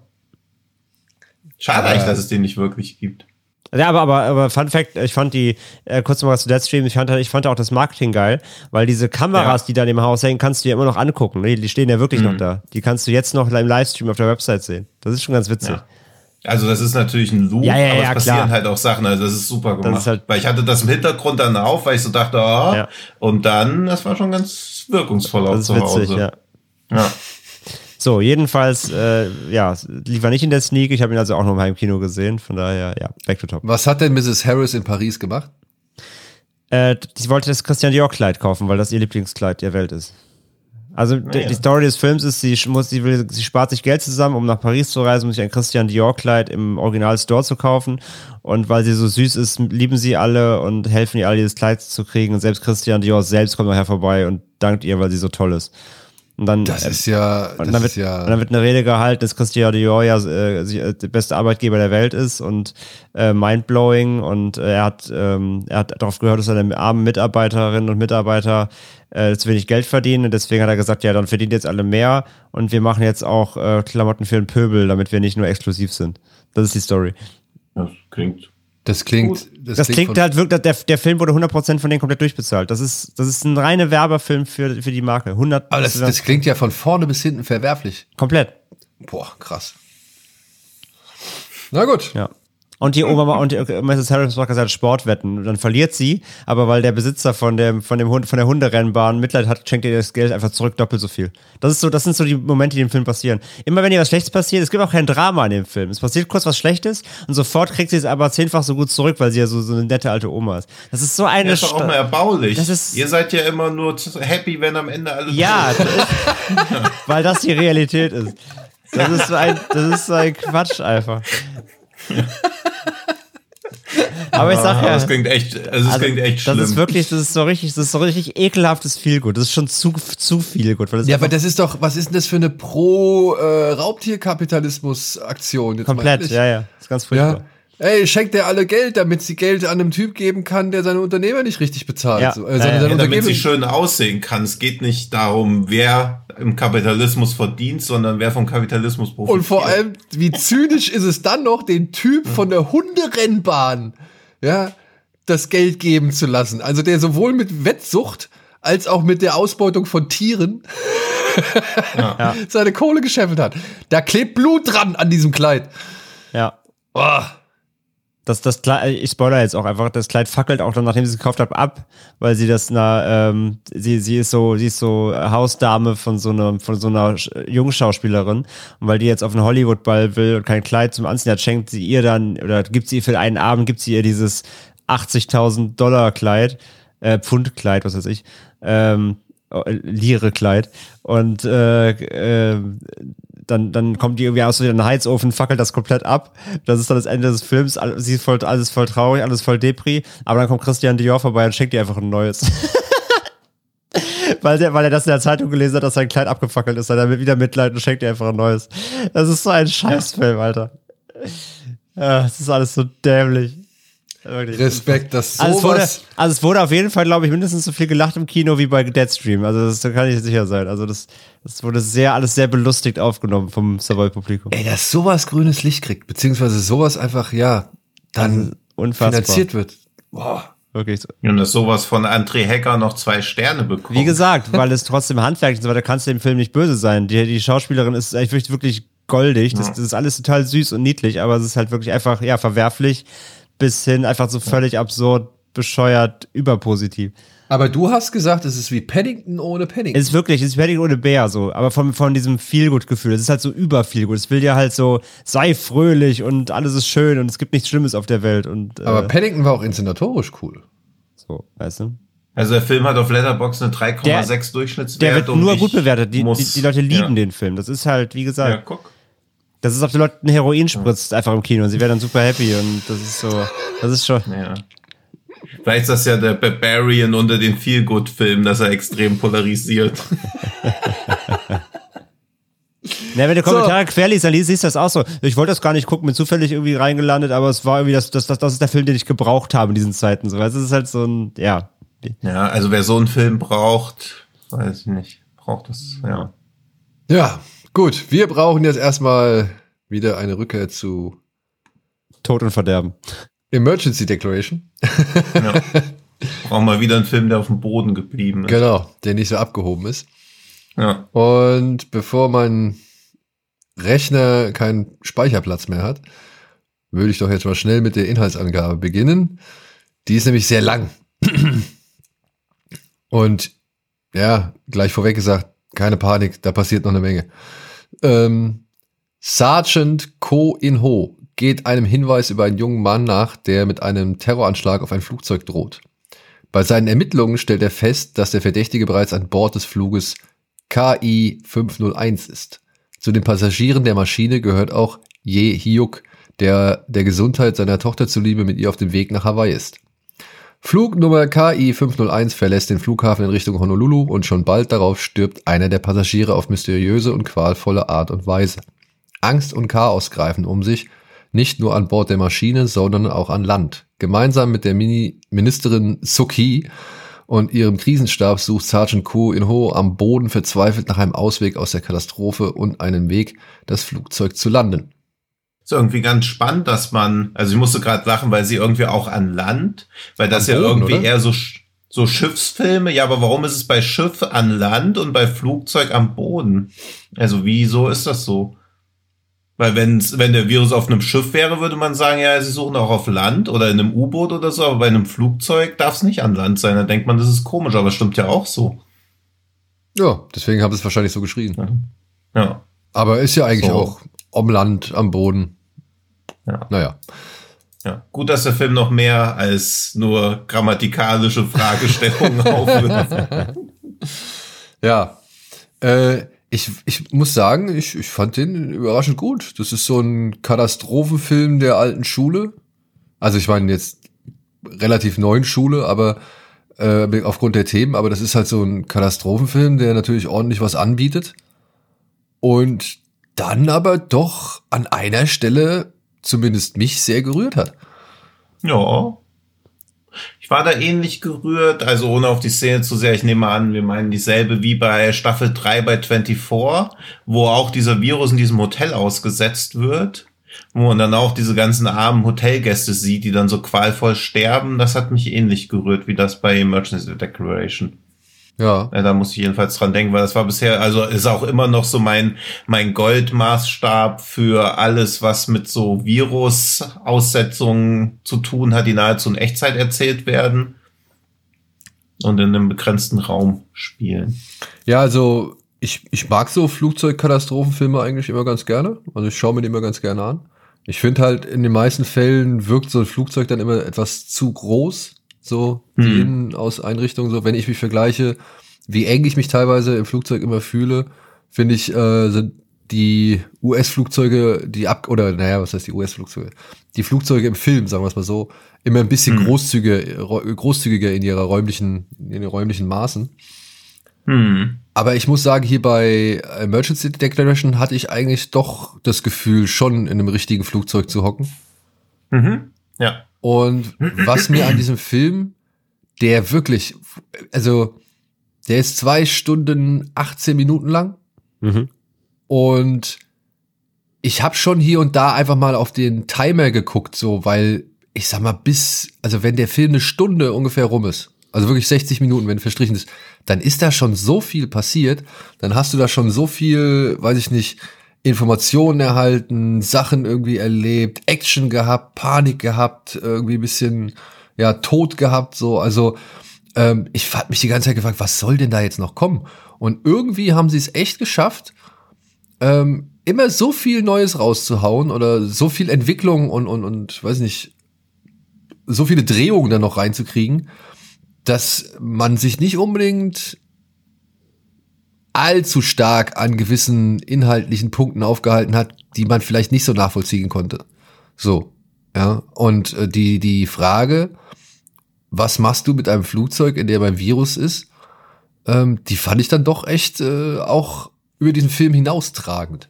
Schade eigentlich, dass es den nicht wirklich gibt. Ja, aber, aber, aber Fun Fact, ich fand die, äh, kurz mal was zu Deadstream, ich fand, ich fand auch das Marketing geil, weil diese Kameras, ja. die da im Haus hängen, kannst du ja immer noch angucken. Ne? Die stehen ja wirklich mhm. noch da. Die kannst du jetzt noch im Livestream auf der Website sehen. Das ist schon ganz witzig. Ja. Also das ist natürlich ein Loop, ja, ja, aber es passieren klar. halt auch Sachen. Also das ist super gemacht. Ist halt weil ich hatte das im Hintergrund dann auf, weil ich so dachte, oh, ja. und dann, das war schon ganz wirkungsvoll auch zu witzig, Hause. Ja. ja. So, jedenfalls, äh, ja, lief er nicht in der Sneak. Ich habe ihn also auch noch mal im Kino gesehen. Von daher, ja, back to top. Was hat denn Mrs. Harris in Paris gemacht? Äh, sie wollte das Christian Dior Kleid kaufen, weil das ihr Lieblingskleid der Welt ist. Also naja. die Story des Films ist, sie muss, sie will, sie spart sich Geld zusammen, um nach Paris zu reisen, um sich ein Christian Dior Kleid im Original Store zu kaufen. Und weil sie so süß ist, lieben sie alle und helfen ihr alle, dieses Kleid zu kriegen. Und selbst Christian Dior selbst kommt nachher vorbei und dankt ihr, weil sie so toll ist. Und dann, das ist ja, das dann wird, ist ja. Und dann wird eine Rede gehalten, dass Christian Dior ja äh, der beste Arbeitgeber der Welt ist und äh, mindblowing und äh, er hat ähm, er hat darauf gehört, dass seine armen Mitarbeiterinnen und Mitarbeiter äh, zu wenig Geld verdienen und deswegen hat er gesagt, ja, dann verdient jetzt alle mehr und wir machen jetzt auch äh, Klamotten für den Pöbel, damit wir nicht nur exklusiv sind. Das ist die Story. Das klingt das klingt. Das, das klingt, klingt halt wirklich, der, der Film wurde 100% von denen komplett durchbezahlt. Das ist, das ist ein reiner Werbefilm für, für die Marke. 100 Aber das, das klingt ja von vorne bis hinten verwerflich. Komplett. Boah, krass. Na gut. Ja. Und die Obama und Mrs. Harris macht gesagt Sportwetten. Dann verliert sie, aber weil der Besitzer von dem, von dem Hund, von der Hunderennbahn Mitleid hat, schenkt ihr das Geld einfach zurück doppelt so viel. Das ist so, das sind so die Momente, die im Film passieren. Immer wenn ihr was Schlechtes passiert, es gibt auch kein Drama in dem Film. Es passiert kurz was Schlechtes und sofort kriegt sie es aber zehnfach so gut zurück, weil sie ja so, so eine nette alte Oma ist. Das ist so eine. Das ist doch auch mal erbaulich. Das ist, ihr seid ja immer nur happy, wenn am Ende alles. Ja, das ist, weil das die Realität ist. Das ist so ein, das ist so ein Quatsch einfach. Aber ich sag ja. Das klingt echt, also das klingt echt schlimm. Das ist wirklich, das ist so richtig, das ist so richtig ekelhaftes Feelgood. Das ist schon zu, zu viel gut. ja, aber das ist doch, was ist denn das für eine Pro-Raubtierkapitalismus-Aktion? Äh, Komplett, ja, ja. Das ist ganz furchtbar. Ja. Ey, schenkt der alle Geld, damit sie Geld an einem Typ geben kann, der seine Unternehmer nicht richtig bezahlt. Ja. So, äh, ja, ja. damit sie schön aussehen kann. Es geht nicht darum, wer im Kapitalismus verdient, sondern wer vom Kapitalismus profitiert. Und vor allem, wie zynisch ist es dann noch, den Typ von der Hunderennbahn, ja, das Geld geben zu lassen. Also der sowohl mit Wettsucht als auch mit der Ausbeutung von Tieren ja. seine Kohle gescheffelt hat. Da klebt Blut dran an diesem Kleid. Ja. Oh. Das, das Kleid, ich spoiler jetzt auch einfach, das Kleid fackelt auch dann, nachdem sie es gekauft hat, ab, weil sie das, na, ähm, sie, sie ist so, sie ist so Hausdame von so einer, von so einer Jungschauspielerin. Und weil die jetzt auf einen Hollywood-Ball will und kein Kleid zum Anziehen hat, schenkt sie ihr dann, oder gibt sie ihr für einen Abend, gibt sie ihr dieses 80.000 Dollar Kleid, äh, Pfund-Kleid, was weiß ich, ähm, Lire-Kleid. Und äh, äh, dann, dann kommt die irgendwie aus einem Heizofen, fackelt das komplett ab. Das ist dann das Ende des Films. Sie ist voll, alles voll traurig, alles voll Depri. Aber dann kommt Christian Dior vorbei und schenkt ihr einfach ein neues. weil, der, weil er das in der Zeitung gelesen hat, dass sein Kleid abgefackelt ist. Dann hat er wieder Mitleid und schenkt ihr einfach ein neues. Das ist so ein Scheißfilm, Alter. Ja, das ist alles so dämlich. Wirklich. Respekt, dass sowas... Also es, wurde, also es wurde auf jeden Fall, glaube ich, mindestens so viel gelacht im Kino wie bei Deadstream. Also das kann ich sicher sein. Also das, das wurde sehr, alles sehr belustigt aufgenommen vom Savoy-Publikum. Ey, dass sowas grünes Licht kriegt, beziehungsweise sowas einfach, ja, dann also finanziert wird. Boah. Wirklich so. Und dass sowas von André Hecker noch zwei Sterne bekommt. Wie gesagt, weil es trotzdem handwerklich ist, weil da kannst du dem Film nicht böse sein. Die, die Schauspielerin ist eigentlich wirklich goldig. Das, das ist alles total süß und niedlich, aber es ist halt wirklich einfach, ja, verwerflich bis hin einfach so völlig absurd, bescheuert, überpositiv. Aber du hast gesagt, es ist wie Paddington ohne Paddington. Es ist wirklich, es ist Paddington ohne Bär so, aber von, von diesem Feelgood-Gefühl. Es ist halt so über Feelgood. Es will dir halt so, sei fröhlich und alles ist schön und es gibt nichts Schlimmes auf der Welt. Und, äh, aber Paddington war auch inszenatorisch cool. So, weißt du? Also der Film hat auf Letterboxd eine 3,6 Durchschnittswert. Der wird nur gut bewertet. Die, die, die, Leute lieben ja. den Film. Das ist halt, wie gesagt. Ja, guck. Das ist, ob die Leute ein Heroin spritzt, einfach im Kino und sie werden dann super happy und das ist so, das ist schon. Ja. Vielleicht ist das ja der Barbarian unter den Feelgood-Filmen, dass er extrem polarisiert. Na, wenn du Kommentare so. querliest, dann siehst du das auch so. Ich wollte das gar nicht gucken, bin zufällig irgendwie reingelandet, aber es war irgendwie das, das, das, das ist der Film, den ich gebraucht habe in diesen Zeiten. So, es ist halt so ein, ja. Ja, also wer so einen Film braucht, weiß ich nicht, braucht das, ja. Ja, Gut, wir brauchen jetzt erstmal wieder eine Rückkehr zu Tod und Verderben. Emergency Declaration. Ja. Brauchen wir wieder einen Film, der auf dem Boden geblieben ist. Genau, der nicht so abgehoben ist. Ja. Und bevor mein Rechner keinen Speicherplatz mehr hat, würde ich doch jetzt mal schnell mit der Inhaltsangabe beginnen. Die ist nämlich sehr lang. Und ja, gleich vorweg gesagt, keine Panik, da passiert noch eine Menge. Ähm, Sergeant Ko In-ho geht einem Hinweis über einen jungen Mann nach, der mit einem Terroranschlag auf ein Flugzeug droht. Bei seinen Ermittlungen stellt er fest, dass der Verdächtige bereits an Bord des Fluges KI 501 ist. Zu den Passagieren der Maschine gehört auch Ye Hyuk, der der Gesundheit seiner Tochter zuliebe mit ihr auf dem Weg nach Hawaii ist. Flugnummer KI 501 verlässt den Flughafen in Richtung Honolulu und schon bald darauf stirbt einer der Passagiere auf mysteriöse und qualvolle Art und Weise. Angst und Chaos greifen um sich, nicht nur an Bord der Maschine, sondern auch an Land. Gemeinsam mit der Mini Ministerin Suki und ihrem Krisenstab sucht Sergeant Ko in Ho am Boden verzweifelt nach einem Ausweg aus der Katastrophe und einen Weg, das Flugzeug zu landen. Irgendwie ganz spannend, dass man, also ich musste gerade lachen, weil sie irgendwie auch an Land, weil das am ja Boden, irgendwie oder? eher so so Schiffsfilme, ja, aber warum ist es bei Schiff an Land und bei Flugzeug am Boden? Also wieso ist das so? Weil wenn's, wenn der Virus auf einem Schiff wäre, würde man sagen, ja, sie suchen auch auf Land oder in einem U-Boot oder so, aber bei einem Flugzeug darf es nicht an Land sein. Da denkt man, das ist komisch, aber stimmt ja auch so. Ja, deswegen haben sie es wahrscheinlich so geschrieben. Ja. ja. Aber ist ja eigentlich so. auch am Land, am Boden. Ja. Naja. Ja, gut, dass der Film noch mehr als nur grammatikalische Fragestellungen aufwirft. ja. Äh, ich, ich muss sagen, ich, ich fand den überraschend gut. Das ist so ein Katastrophenfilm der alten Schule. Also ich meine jetzt relativ neuen Schule, aber äh, aufgrund der Themen, aber das ist halt so ein Katastrophenfilm, der natürlich ordentlich was anbietet. Und dann aber doch an einer Stelle zumindest mich sehr gerührt hat. Ja, ich war da ähnlich gerührt, also ohne auf die Szene zu sehr, ich nehme an, wir meinen dieselbe wie bei Staffel 3 bei 24, wo auch dieser Virus in diesem Hotel ausgesetzt wird, wo man dann auch diese ganzen armen Hotelgäste sieht, die dann so qualvoll sterben. Das hat mich ähnlich gerührt wie das bei Emergency Declaration. Ja. ja. Da muss ich jedenfalls dran denken, weil das war bisher, also ist auch immer noch so mein, mein Goldmaßstab für alles, was mit so Virus-Aussetzungen zu tun hat, die nahezu in Echtzeit erzählt werden und in einem begrenzten Raum spielen. Ja, also ich, ich mag so Flugzeugkatastrophenfilme eigentlich immer ganz gerne. Also ich schaue mir die immer ganz gerne an. Ich finde halt, in den meisten Fällen wirkt so ein Flugzeug dann immer etwas zu groß so die mhm. Innenauseinrichtung, so wenn ich mich vergleiche, wie eng ich mich teilweise im Flugzeug immer fühle, finde ich, äh, sind die US-Flugzeuge, die ab oder naja, was heißt die US-Flugzeuge? Die Flugzeuge im Film, sagen wir es mal so, immer ein bisschen mhm. großzügiger, großzügiger in ihrer räumlichen, in den räumlichen Maßen. Mhm. Aber ich muss sagen, hier bei Emergency Declaration hatte ich eigentlich doch das Gefühl, schon in einem richtigen Flugzeug zu hocken. Mhm. Ja. Und was mir an diesem Film, der wirklich, also der ist zwei Stunden 18 Minuten lang. Mhm. Und ich habe schon hier und da einfach mal auf den Timer geguckt, so, weil ich sag mal, bis, also wenn der Film eine Stunde ungefähr rum ist, also wirklich 60 Minuten, wenn verstrichen ist, dann ist da schon so viel passiert, dann hast du da schon so viel, weiß ich nicht, Informationen erhalten, Sachen irgendwie erlebt, Action gehabt, Panik gehabt, irgendwie bisschen ja Tod gehabt, so also ähm, ich habe mich die ganze Zeit gefragt, was soll denn da jetzt noch kommen? Und irgendwie haben sie es echt geschafft, ähm, immer so viel Neues rauszuhauen oder so viel Entwicklung und und und weiß nicht so viele Drehungen da noch reinzukriegen, dass man sich nicht unbedingt allzu stark an gewissen inhaltlichen Punkten aufgehalten hat, die man vielleicht nicht so nachvollziehen konnte. So, ja. Und äh, die, die Frage, was machst du mit einem Flugzeug, in dem ein Virus ist, ähm, die fand ich dann doch echt äh, auch über diesen Film hinaustragend.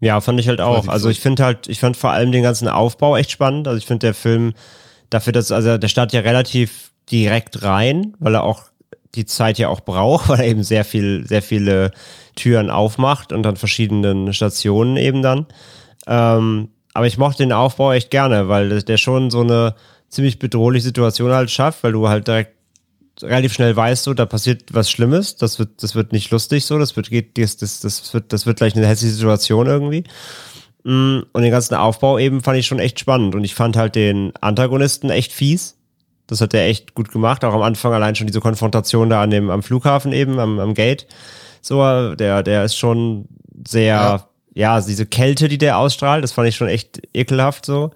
Ja, fand ich halt auch. Also ich finde halt, ich fand vor allem den ganzen Aufbau echt spannend. Also ich finde der Film dafür, dass, also der startet ja relativ direkt rein, weil er auch die Zeit ja auch braucht, weil er eben sehr viel, sehr viele Türen aufmacht und an verschiedenen Stationen eben dann. Ähm, aber ich mochte den Aufbau echt gerne, weil der schon so eine ziemlich bedrohliche Situation halt schafft, weil du halt direkt relativ schnell weißt, so, da passiert was Schlimmes, das wird, das wird nicht lustig so, das wird, geht, das, das, das wird, das wird gleich eine hässliche Situation irgendwie. Mm, und den ganzen Aufbau eben fand ich schon echt spannend und ich fand halt den Antagonisten echt fies. Das hat er echt gut gemacht. Auch am Anfang allein schon diese Konfrontation da an dem, am Flughafen eben, am, am Gate. So, der, der ist schon sehr, ja. ja, diese Kälte, die der ausstrahlt, das fand ich schon echt ekelhaft so.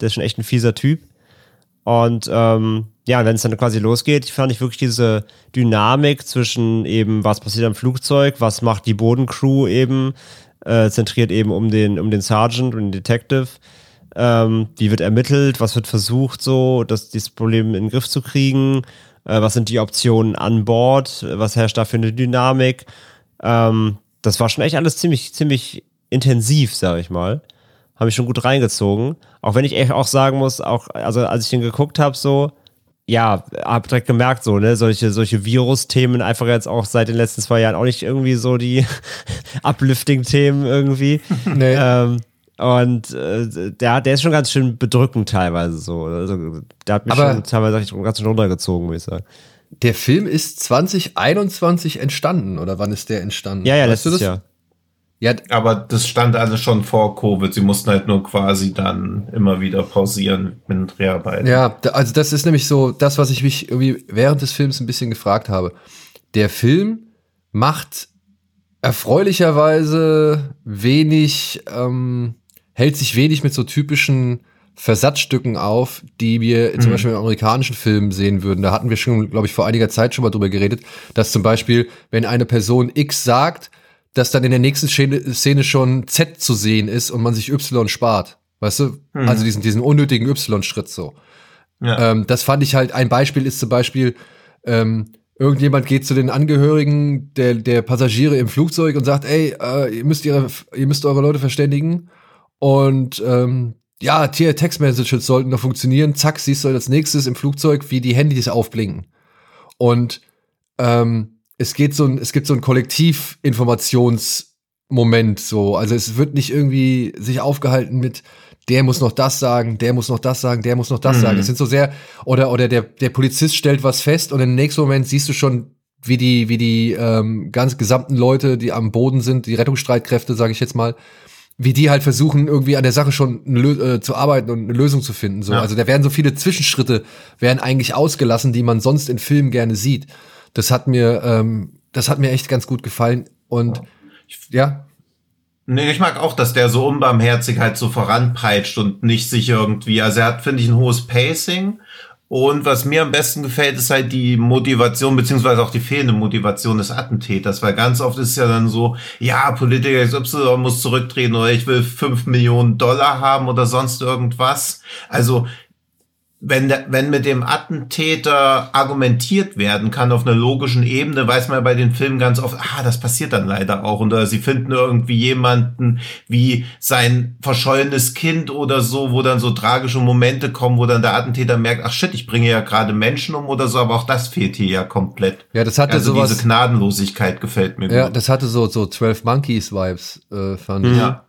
Der ist schon echt ein fieser Typ. Und ähm, ja, wenn es dann quasi losgeht, fand ich wirklich diese Dynamik zwischen eben, was passiert am Flugzeug, was macht die Bodencrew eben, äh, zentriert eben um den, um den Sergeant und den Detective Ähm, wie wird ermittelt? Was wird versucht, so, dass dieses Problem in den Griff zu kriegen? Äh, was sind die Optionen an Bord? Was herrscht da für eine Dynamik? Ähm, das war schon echt alles ziemlich, ziemlich intensiv, sag ich mal. Habe ich schon gut reingezogen. Auch wenn ich echt auch sagen muss, auch, also als ich den geguckt habe, so, ja, hab direkt gemerkt, so, ne, solche, solche Virus-Themen einfach jetzt auch seit den letzten zwei Jahren auch nicht irgendwie so die Uplifting-Themen irgendwie. Nee. Ähm, und äh, der, der ist schon ganz schön bedrückend teilweise so. Also, der hat mich Aber schon teilweise ganz schön runtergezogen, muss ich sagen. Der Film ist 2021 entstanden, oder wann ist der entstanden? Ja, ja, weißt letztes Jahr. Ja, aber das stand alles schon vor Covid. Sie mussten halt nur quasi dann immer wieder pausieren mit den Dreharbeiten. Ja, also das ist nämlich so das, was ich mich irgendwie während des Films ein bisschen gefragt habe. Der Film macht erfreulicherweise wenig, ähm, hält sich wenig mit so typischen Versatzstücken auf, die wir zum mhm. Beispiel in amerikanischen Filmen sehen würden. Da hatten wir schon, glaube ich, vor einiger Zeit schon mal drüber geredet, dass zum Beispiel, wenn eine Person X sagt, dass dann in der nächsten Szene schon Z zu sehen ist und man sich Y spart. Weißt du? Mhm. Also diesen, diesen unnötigen Y-Schritt so. Ja. Ähm, das fand ich halt, ein Beispiel ist zum Beispiel, ähm, irgendjemand geht zu den Angehörigen der, der Passagiere im Flugzeug und sagt, ey, äh, ihr müsst ihre, ihr müsst eure Leute verständigen. Und ähm, ja, Tier Text Messages sollten noch funktionieren. Zack, siehst du als nächstes im Flugzeug, wie die Handys aufblinken. Und ähm, es geht so ein, es gibt so ein Kollektivinformationsmoment so. Also es wird nicht irgendwie sich aufgehalten mit, der muss noch das sagen, der muss noch das sagen, der muss noch das mhm. sagen. Es sind so sehr, oder, oder der, der Polizist stellt was fest und im nächsten Moment siehst du schon, wie die, wie die ähm, ganz gesamten Leute, die am Boden sind, die Rettungsstreitkräfte, sage ich jetzt mal, wie die halt versuchen, irgendwie an der Sache schon äh, zu arbeiten und eine Lösung zu finden. So. Ja. Also da werden so viele Zwischenschritte, werden eigentlich ausgelassen, die man sonst in Filmen gerne sieht. Das hat mir, ähm, das hat mir echt ganz gut gefallen. Und ja. Nee, ich mag auch, dass der so unbarmherzig halt so voranpeitscht und nicht sich irgendwie, also er hat, finde ich, ein hohes Pacing. Und was mir am besten gefällt, ist halt die Motivation, beziehungsweise auch die fehlende Motivation des Attentäters, weil ganz oft ist es ja dann so, ja, Politiker XY muss zurücktreten oder ich will fünf Millionen Dollar haben oder sonst irgendwas. Also wenn, wenn mit dem Attentäter argumentiert werden kann auf einer logischen Ebene, weiß man bei den Filmen ganz oft, ah, das passiert dann leider auch. Oder sie finden irgendwie jemanden wie sein verschollenes Kind oder so, wo dann so tragische Momente kommen, wo dann der Attentäter merkt, ach shit, ich bringe ja gerade Menschen um oder so, aber auch das fehlt hier ja komplett. Ja, das hatte also sowas, diese Gnadenlosigkeit gefällt mir. Ja, gut. das hatte so, so 12 Monkeys Vibes, äh, fand ich. Ja.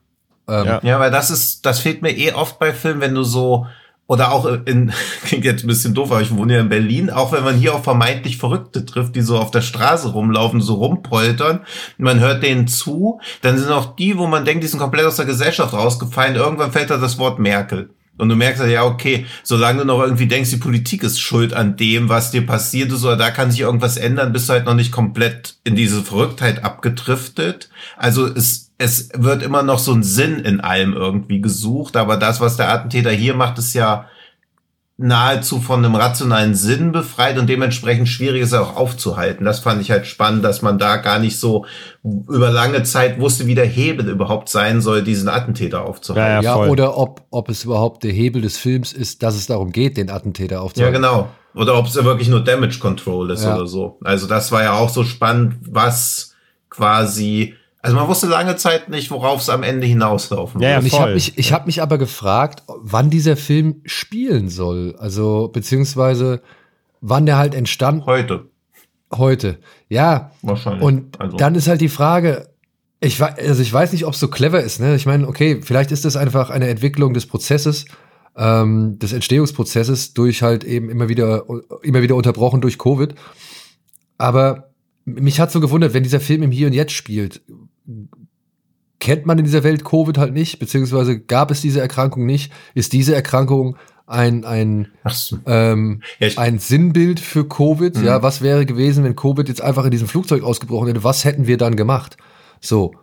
Ähm, ja. ja, weil das ist, das fehlt mir eh oft bei Filmen, wenn du so, oder auch in, klingt jetzt ein bisschen doof, aber ich wohne ja in Berlin, auch wenn man hier auf vermeintlich Verrückte trifft, die so auf der Straße rumlaufen, so rumpoltern, man hört denen zu, dann sind auch die, wo man denkt, die sind komplett aus der Gesellschaft rausgefallen, irgendwann fällt da das Wort Merkel. Und du merkst ja, okay, solange du noch irgendwie denkst, die Politik ist schuld an dem, was dir passiert ist, oder da kann sich irgendwas ändern, bist du halt noch nicht komplett in diese Verrücktheit abgedriftet. Also es, es wird immer noch so ein Sinn in allem irgendwie gesucht, aber das, was der Attentäter hier macht, ist ja nahezu von einem rationalen Sinn befreit und dementsprechend schwierig ist er auch aufzuhalten. Das fand ich halt spannend, dass man da gar nicht so über lange Zeit wusste, wie der Hebel überhaupt sein soll, diesen Attentäter aufzuhalten. Ja, ja, ja oder ob, ob es überhaupt der Hebel des Films ist, dass es darum geht, den Attentäter aufzuhalten. Ja, genau. Oder ob es ja wirklich nur Damage Control ist ja. oder so. Also das war ja auch so spannend, was quasi also man wusste lange Zeit nicht, worauf es am Ende hinauslaufen ja, ja, Ich habe mich, ich hab mich aber gefragt, wann dieser Film spielen soll. Also beziehungsweise wann der halt entstand. Heute. Heute, ja. Wahrscheinlich. Und also. dann ist halt die Frage, ich, also ich weiß nicht, ob es so clever ist. Ne? Ich meine, okay, vielleicht ist das einfach eine Entwicklung des Prozesses, ähm, des Entstehungsprozesses durch halt eben immer wieder, immer wieder unterbrochen durch Covid. Aber mich hat so gewundert, wenn dieser Film im Hier und Jetzt spielt, kennt man in dieser Welt Covid halt nicht, beziehungsweise gab es diese Erkrankung nicht, ist diese Erkrankung ein, ein, so. ähm, ja, ein Sinnbild für Covid. Mhm. Ja, was wäre gewesen, wenn Covid jetzt einfach in diesem Flugzeug ausgebrochen hätte? Was hätten wir dann gemacht? So.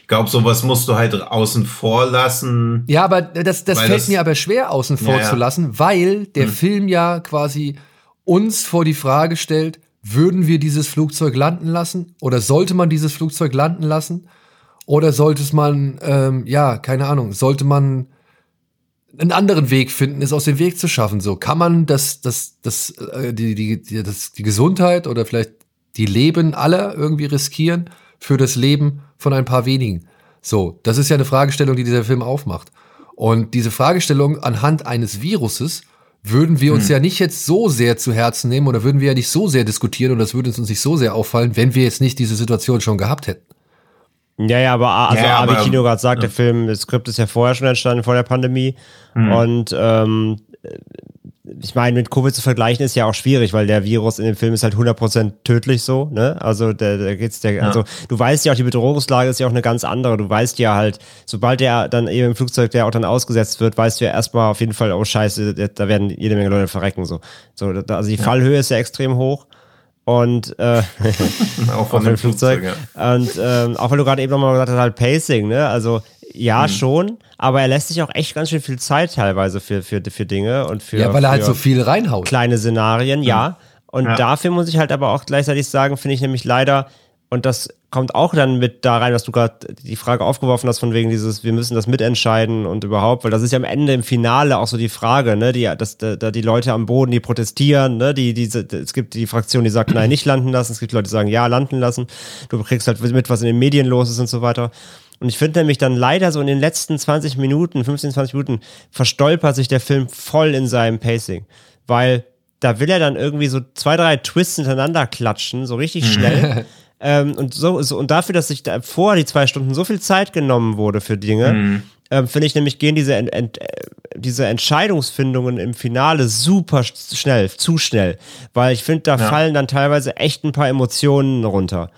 Ich glaube, sowas musst du halt außen vor lassen. Ja, aber das, das fällt das, mir aber schwer außen vor ja, zu lassen, weil der mhm. Film ja quasi uns vor die Frage stellt, würden wir dieses Flugzeug landen lassen? Oder sollte man dieses Flugzeug landen lassen? Oder sollte man, ähm, ja, keine Ahnung, sollte man einen anderen Weg finden, es aus dem Weg zu schaffen. So kann man das, das, das, äh, die, die, die, das, die Gesundheit oder vielleicht die Leben aller irgendwie riskieren für das Leben von ein paar wenigen. So, das ist ja eine Fragestellung, die dieser Film aufmacht. Und diese Fragestellung anhand eines Viruses würden wir uns hm. ja nicht jetzt so sehr zu Herzen nehmen oder würden wir ja nicht so sehr diskutieren und das würde uns nicht so sehr auffallen, wenn wir jetzt nicht diese Situation schon gehabt hätten. Ja, ja, aber also ja, Abi Kino gerade sagt, ja. der Film, das Skript ist ja vorher schon entstanden, vor der Pandemie. Mhm. Und ähm, ich meine, mit Covid zu vergleichen ist ja auch schwierig, weil der Virus in dem Film ist halt 100% tödlich so, ne? Also, da, da geht's der, ja. also, du weißt ja auch, die Bedrohungslage ist ja auch eine ganz andere. Du weißt ja halt, sobald der dann eben im Flugzeug, der auch dann ausgesetzt wird, weißt du ja erstmal auf jeden Fall, oh Scheiße, da werden jede Menge Leute verrecken, so. so da, also, die ja. Fallhöhe ist ja extrem hoch. Und äh, auch von dem Flugzeug. Flugzeug ja. Und ähm, auch weil du gerade eben nochmal gesagt hast, halt Pacing, ne? Also ja, mhm. schon, aber er lässt sich auch echt ganz schön viel Zeit teilweise für, für, für Dinge und für. Ja, weil er halt so viel reinhaut. Kleine Szenarien, mhm. ja. Und ja. dafür muss ich halt aber auch gleichzeitig sagen, finde ich nämlich leider, und das kommt auch dann mit da rein, was du gerade die Frage aufgeworfen hast, von wegen dieses, wir müssen das mitentscheiden und überhaupt, weil das ist ja am Ende im Finale auch so die Frage, ne, die, dass da, da die Leute am Boden, die protestieren, ne, die, diese, es gibt die Fraktion, die sagt, nein, nicht landen lassen, es gibt Leute, die sagen, ja, landen lassen. Du kriegst halt mit, was in den Medien los ist und so weiter. Und ich finde nämlich dann leider so in den letzten 20 Minuten, 15, 20 Minuten, verstolpert sich der Film voll in seinem Pacing. Weil da will er dann irgendwie so zwei, drei Twists hintereinander klatschen, so richtig schnell. ähm, und, so, so, und dafür, dass sich da vor die zwei Stunden so viel Zeit genommen wurde für Dinge, mhm. ähm, finde ich nämlich, gehen diese, ent, ent, diese Entscheidungsfindungen im Finale super schnell, zu schnell. Weil ich finde, da ja. fallen dann teilweise echt ein paar Emotionen runter.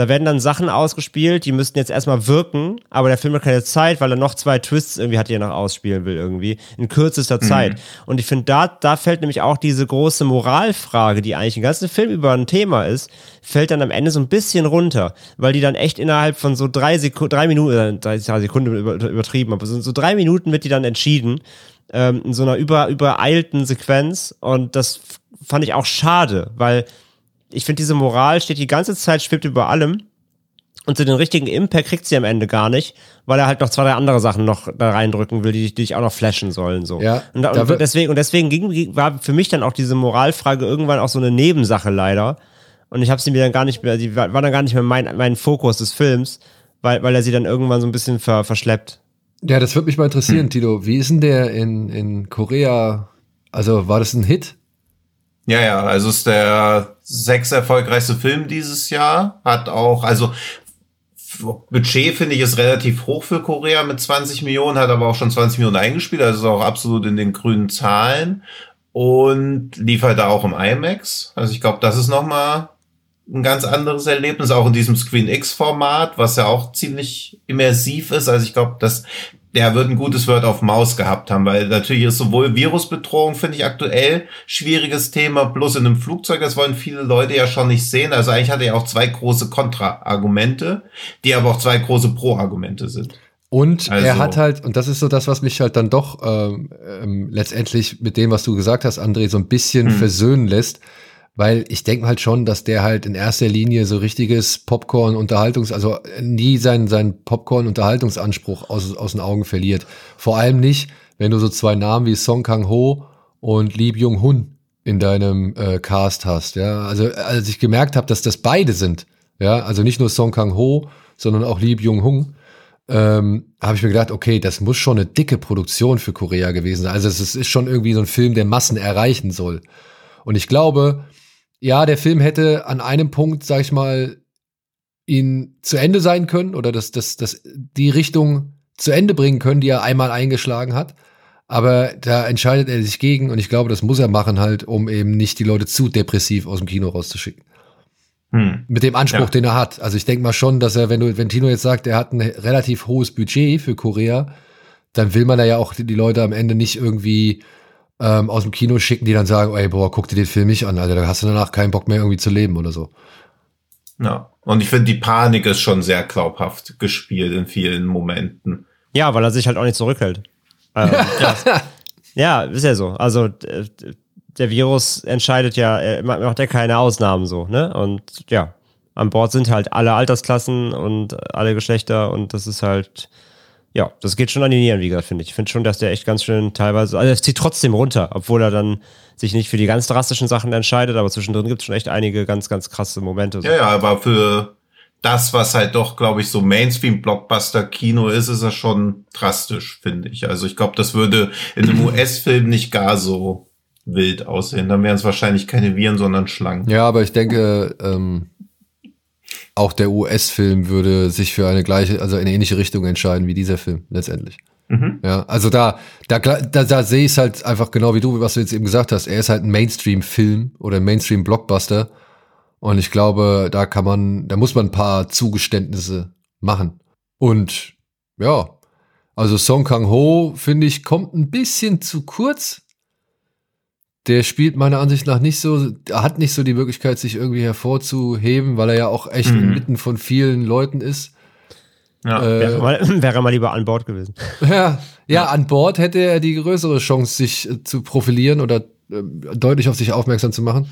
Da werden dann Sachen ausgespielt, die müssten jetzt erstmal wirken, aber der Film hat keine Zeit, weil er noch zwei Twists irgendwie hat, die er noch ausspielen will, irgendwie, in kürzester mhm. Zeit. Und ich finde, da, da fällt nämlich auch diese große Moralfrage, die eigentlich ein ganzer Film über ein Thema ist, fällt dann am Ende so ein bisschen runter, weil die dann echt innerhalb von so drei Sekunden, drei Minuten, äh, drei Sekunden übertrieben, aber so, so drei Minuten wird die dann entschieden, ähm, in so einer über, übereilten Sequenz. Und das fand ich auch schade, weil ich finde, diese Moral steht die ganze Zeit, schwebt über allem. Und so den richtigen Impact kriegt sie am Ende gar nicht, weil er halt noch zwei, drei andere Sachen noch da reindrücken will, die, die ich auch noch flashen sollen. So. Ja, und, und deswegen, und deswegen ging, war für mich dann auch diese Moralfrage irgendwann auch so eine Nebensache leider. Und ich habe sie mir dann gar nicht mehr, die war dann gar nicht mehr mein, mein Fokus des Films, weil, weil er sie dann irgendwann so ein bisschen ver, verschleppt. Ja, das würde mich mal interessieren, hm. Tito. Wie ist denn der in, in Korea? Also war das ein Hit? Ja, ja, also ist der sechs erfolgreichste Film dieses Jahr. Hat auch, also Budget finde ich ist relativ hoch für Korea mit 20 Millionen, hat aber auch schon 20 Millionen eingespielt, also ist auch absolut in den grünen Zahlen und liefert da auch im IMAX. Also ich glaube, das ist nochmal ein ganz anderes Erlebnis, auch in diesem Screen X-Format, was ja auch ziemlich immersiv ist. Also ich glaube, das der wird ein gutes Word auf Maus gehabt haben, weil natürlich ist sowohl Virusbedrohung, finde ich aktuell schwieriges Thema, plus in einem Flugzeug, das wollen viele Leute ja schon nicht sehen. Also eigentlich hat er auch zwei große Kontra-Argumente, die aber auch zwei große Pro-Argumente sind. Und also. er hat halt, und das ist so das, was mich halt dann doch ähm, ähm, letztendlich mit dem, was du gesagt hast, André, so ein bisschen hm. versöhnen lässt weil ich denke halt schon, dass der halt in erster Linie so richtiges Popcorn-Unterhaltungs-, also nie seinen, seinen Popcorn-Unterhaltungsanspruch aus, aus den Augen verliert. Vor allem nicht, wenn du so zwei Namen wie Song Kang-ho und Lee Byung-hun in deinem äh, Cast hast. Ja, also als ich gemerkt habe, dass das beide sind, ja, also nicht nur Song Kang-ho, sondern auch Lee Byung-hun, ähm, habe ich mir gedacht, okay, das muss schon eine dicke Produktion für Korea gewesen sein. Also es ist schon irgendwie so ein Film, der Massen erreichen soll. Und ich glaube, ja, der Film hätte an einem Punkt, sag ich mal, ihn zu Ende sein können oder das, das, das, die Richtung zu Ende bringen können, die er einmal eingeschlagen hat. Aber da entscheidet er sich gegen und ich glaube, das muss er machen halt, um eben nicht die Leute zu depressiv aus dem Kino rauszuschicken. Hm. Mit dem Anspruch, ja. den er hat. Also ich denke mal schon, dass er, wenn du, wenn Tino jetzt sagt, er hat ein relativ hohes Budget für Korea, dann will man da ja auch die Leute am Ende nicht irgendwie ähm, aus dem Kino schicken, die dann sagen, ey, boah, guck dir den Film nicht an, Alter, da hast du danach keinen Bock mehr irgendwie zu leben oder so. Ja, und ich finde, die Panik ist schon sehr glaubhaft gespielt in vielen Momenten. Ja, weil er sich halt auch nicht zurückhält. Ähm, ja. ist ja so. Also der Virus entscheidet ja, er macht ja keine Ausnahmen so, ne? Und ja, an Bord sind halt alle Altersklassen und alle Geschlechter und das ist halt ja, das geht schon an die Nieren, wie gesagt, finde ich. Ich finde schon, dass der echt ganz schön teilweise, also er zieht trotzdem runter, obwohl er dann sich nicht für die ganz drastischen Sachen entscheidet, aber zwischendrin gibt es schon echt einige ganz, ganz krasse Momente. Ja, ja, aber für das, was halt doch, glaube ich, so Mainstream-Blockbuster-Kino ist, ist er schon drastisch, finde ich. Also ich glaube, das würde in einem US-Film nicht gar so wild aussehen. Dann wären es wahrscheinlich keine Viren, sondern Schlangen. Ja, aber ich denke, ähm, auch der US-Film würde sich für eine gleiche, also eine ähnliche Richtung entscheiden wie dieser Film letztendlich. Mhm. Ja, also da, da, da, da sehe ich es halt einfach genau wie du, was du jetzt eben gesagt hast. Er ist halt ein Mainstream-Film oder ein Mainstream-Blockbuster. Und ich glaube, da kann man, da muss man ein paar Zugeständnisse machen. Und ja, also Song Kang Ho, finde ich, kommt ein bisschen zu kurz der spielt meiner Ansicht nach nicht so, er hat nicht so die Möglichkeit, sich irgendwie hervorzuheben, weil er ja auch echt mhm. inmitten von vielen Leuten ist. Ja, äh, wäre, mal, wäre mal lieber an Bord gewesen. Ja, ja, ja, an Bord hätte er die größere Chance, sich äh, zu profilieren oder äh, deutlich auf sich aufmerksam zu machen.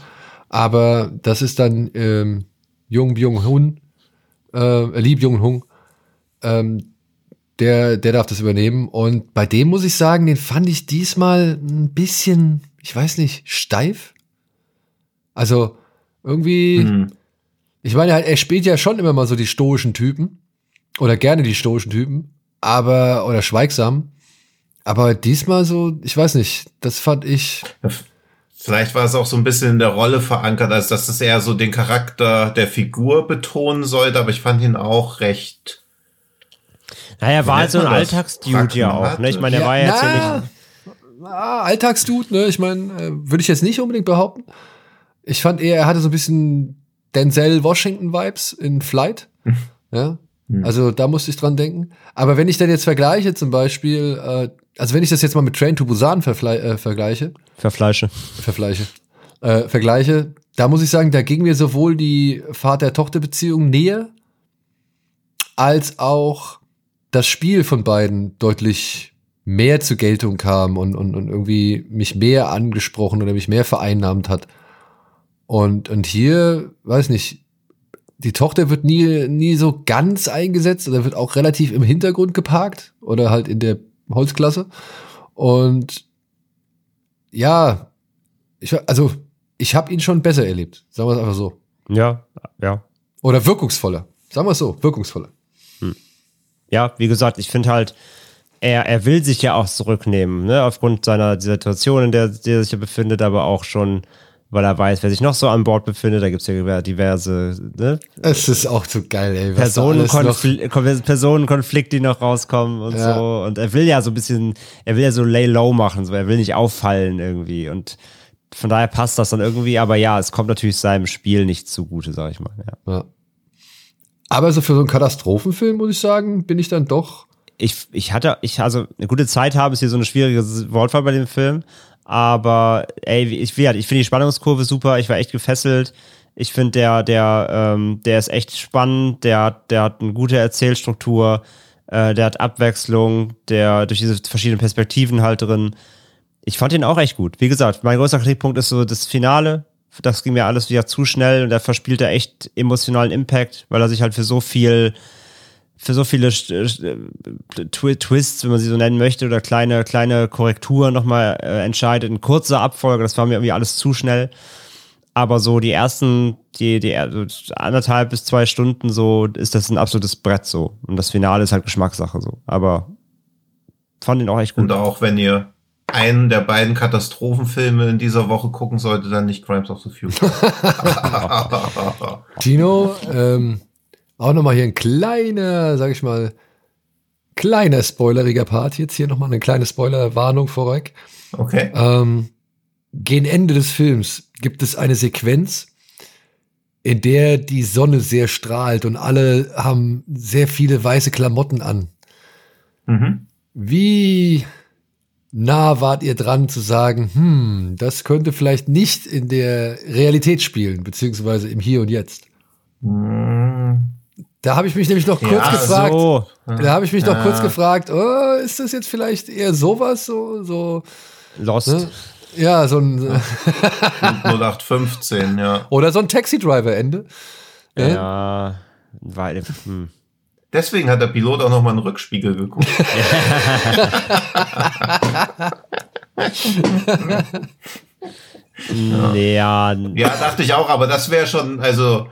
Aber das ist dann ähm, Jung Byung Hun, äh, Lee Byung Hun, ähm, der, der darf das übernehmen. Und bei dem muss ich sagen, den fand ich diesmal ein bisschen ich weiß nicht, steif? Also irgendwie, mhm. ich meine, er spielt ja schon immer mal so die stoischen Typen oder gerne die stoischen Typen, aber oder schweigsam. Aber diesmal so, ich weiß nicht, das fand ich. Vielleicht war es auch so ein bisschen in der Rolle verankert, als dass es eher so den Charakter der Figur betonen sollte, aber ich fand ihn auch recht. Naja, er war halt so ein Alltagsdude ja auch. Ne? Ich meine, er ja, war ja jetzt ja nicht ah, Alltagsdude, ne? Ich meine, äh, würde ich jetzt nicht unbedingt behaupten. Ich fand eher, er hatte so ein bisschen Denzel Washington-Vibes in Flight. ja. Hm. Also da musste ich dran denken. Aber wenn ich dann jetzt vergleiche, zum Beispiel, äh, also wenn ich das jetzt mal mit Train to Busan äh, vergleiche. Verfleische. Verfleische. Äh, vergleiche, da muss ich sagen, da ging mir sowohl die Vater-Tochter-Beziehung näher, als auch das Spiel von beiden deutlich mehr zur Geltung kam und, und, und irgendwie mich mehr angesprochen oder mich mehr vereinnahmt hat. Und, und hier, weiß nicht, die Tochter wird nie, nie so ganz eingesetzt oder wird auch relativ im Hintergrund geparkt oder halt in der Holzklasse. Und ja, ich, also ich habe ihn schon besser erlebt, sagen wir es einfach so. Ja, ja. Oder wirkungsvoller, sagen wir es so, wirkungsvoller. Hm. Ja, wie gesagt, ich finde halt, er, er will sich ja auch zurücknehmen, ne? aufgrund seiner Situation, in der, der er sich ja befindet, aber auch schon, weil er weiß, wer sich noch so an Bord befindet. Da gibt es ja diverse. Ne? Es ist auch so geil, ey. Personenkonfl Personenkonflikte, die noch rauskommen und ja. so. Und er will ja so ein bisschen, er will ja so lay low machen, so. er will nicht auffallen irgendwie. Und von daher passt das dann irgendwie, aber ja, es kommt natürlich seinem Spiel nicht zugute, sag ich mal. Ja. ja. Aber so für so einen Katastrophenfilm, muss ich sagen, bin ich dann doch ich, ich hatte, ich, also eine gute Zeit haben, ist hier so eine schwierige Wortwahl bei dem Film. Aber ey, ich, ich finde die Spannungskurve super, ich war echt gefesselt. Ich finde, der, der, ähm, der ist echt spannend, der, der hat eine gute Erzählstruktur, äh, der hat Abwechslung, der durch diese verschiedenen Perspektiven halt drin. Ich fand ihn auch echt gut. Wie gesagt, mein größter Kritikpunkt ist so das Finale. Das ging mir alles wieder zu schnell und da verspielt er echt emotionalen Impact, weil er sich halt für so viel für so viele Twists, wenn man sie so nennen möchte, oder kleine, kleine Korrekturen nochmal äh, entscheidet. In kurzer Abfolge, das war mir irgendwie alles zu schnell. Aber so die ersten, die, die also anderthalb bis zwei Stunden so, ist das ein absolutes Brett so. Und das Finale ist halt Geschmackssache so. Aber fand ihn auch echt gut. Und auch wenn ihr einen der beiden Katastrophenfilme in dieser Woche gucken solltet, dann nicht Crimes of the Future. Tino, ähm, auch nochmal hier ein kleiner, sag ich mal, kleiner spoileriger Part. Jetzt hier nochmal eine kleine Spoilerwarnung vorweg. Okay. Ähm, gegen Ende des Films gibt es eine Sequenz, in der die Sonne sehr strahlt und alle haben sehr viele weiße Klamotten an. Mhm. Wie nah wart ihr dran zu sagen, hm, das könnte vielleicht nicht in der Realität spielen, beziehungsweise im Hier und Jetzt? Mhm. Da habe ich mich nämlich noch kurz ja, gefragt. So. Da habe ich mich ja. noch kurz gefragt, oh, ist das jetzt vielleicht eher sowas, so, so Lost. Ne? Ja, so ein 0815, ja. Oder so ein Taxi-Driver-Ende. Ja, weil. Hm. Deswegen hat der Pilot auch nochmal einen Rückspiegel geguckt. ja. ja, dachte ich auch, aber das wäre schon, also